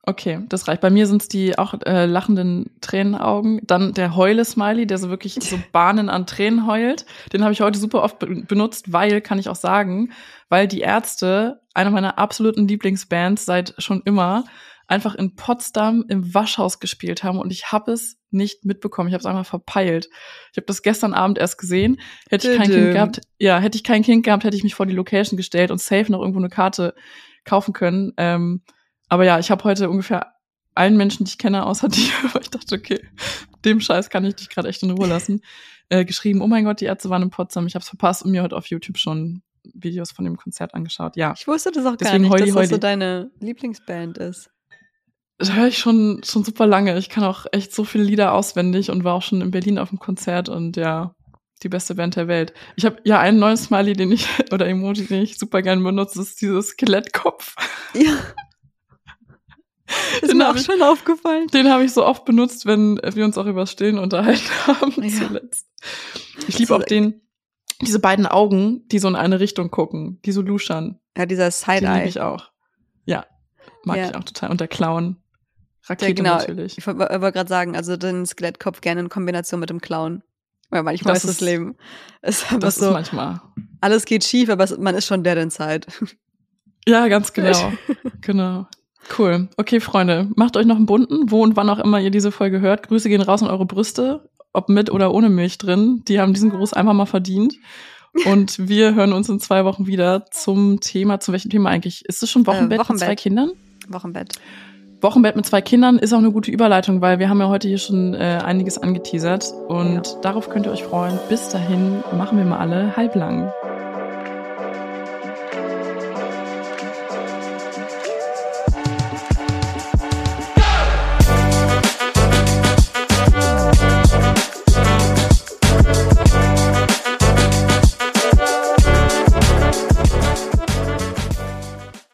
Okay, das reicht. Bei mir sind es die auch äh, lachenden Tränenaugen. Dann der Heule-Smiley, der so wirklich so Bahnen an Tränen heult. Den habe ich heute super oft be benutzt, weil, kann ich auch sagen, weil die Ärzte, eine meiner absoluten Lieblingsbands seit schon immer, einfach in Potsdam im Waschhaus gespielt haben und ich habe es nicht mitbekommen. Ich habe es einfach verpeilt. Ich habe das gestern Abend erst gesehen. Hätte ich kein. Kind gehabt, ja, hätte ich kein Kind gehabt, hätte ich mich vor die Location gestellt und safe noch irgendwo eine Karte kaufen können. Ähm, aber ja, ich habe heute ungefähr allen Menschen, die ich kenne, außer dir, weil ich dachte, okay, dem Scheiß kann ich dich gerade echt in Ruhe lassen, äh, geschrieben, oh mein Gott, die Ärzte waren in Potsdam, ich habe es verpasst und mir heute auf YouTube schon Videos von dem Konzert angeschaut. Ja, Ich wusste das auch gar Deswegen nicht, Heuli dass das so Heuli. deine Lieblingsband ist. Das höre ich schon, schon super lange. Ich kann auch echt so viele Lieder auswendig und war auch schon in Berlin auf dem Konzert und ja, die beste Band der Welt. Ich habe ja einen neuen Smiley, den ich, oder Emoji, den ich super gerne benutze, ist dieses Skelettkopf. Ja. Ist Den mir auch ich- schon aufgefallen. Den habe ich so oft benutzt, wenn wir uns auch über das Stillen unterhalten haben Ja. zuletzt. Ich liebe auch den, diese beiden Augen, die so in eine Richtung gucken, die so luschern. Ja, dieser Die liebe Side-Eye. ich auch. Ja, mag Ja. ich auch total. Und der Clown. Ja, Rakete genau. natürlich. Ich wollte wollt gerade sagen, also den Skelettkopf gerne in Kombination mit dem Clown. Weil manchmal Das ist das ist- Leben. Ist Das ist so, manchmal. alles geht schief, aber man ist schon dead inside. Ja, ganz genau. genau. Cool. Okay, Freunde, macht euch noch einen bunten, wo und wann auch immer ihr diese Folge hört. Grüße gehen raus an eure Brüste, ob mit oder ohne Milch drin. Die haben diesen Gruß einfach mal verdient. Und wir hören uns in zwei Wochen wieder zum Thema, zu welchem Thema eigentlich? Ist es schon Wochenbett, mit zwei Wochenbett. Kindern? Wochenbett. Wochenbett mit zwei Kindern ist auch eine gute Überleitung, weil wir haben ja heute hier schon äh, einiges angeteasert und darauf könnt ihr euch freuen. Bis dahin machen wir mal alle halblang.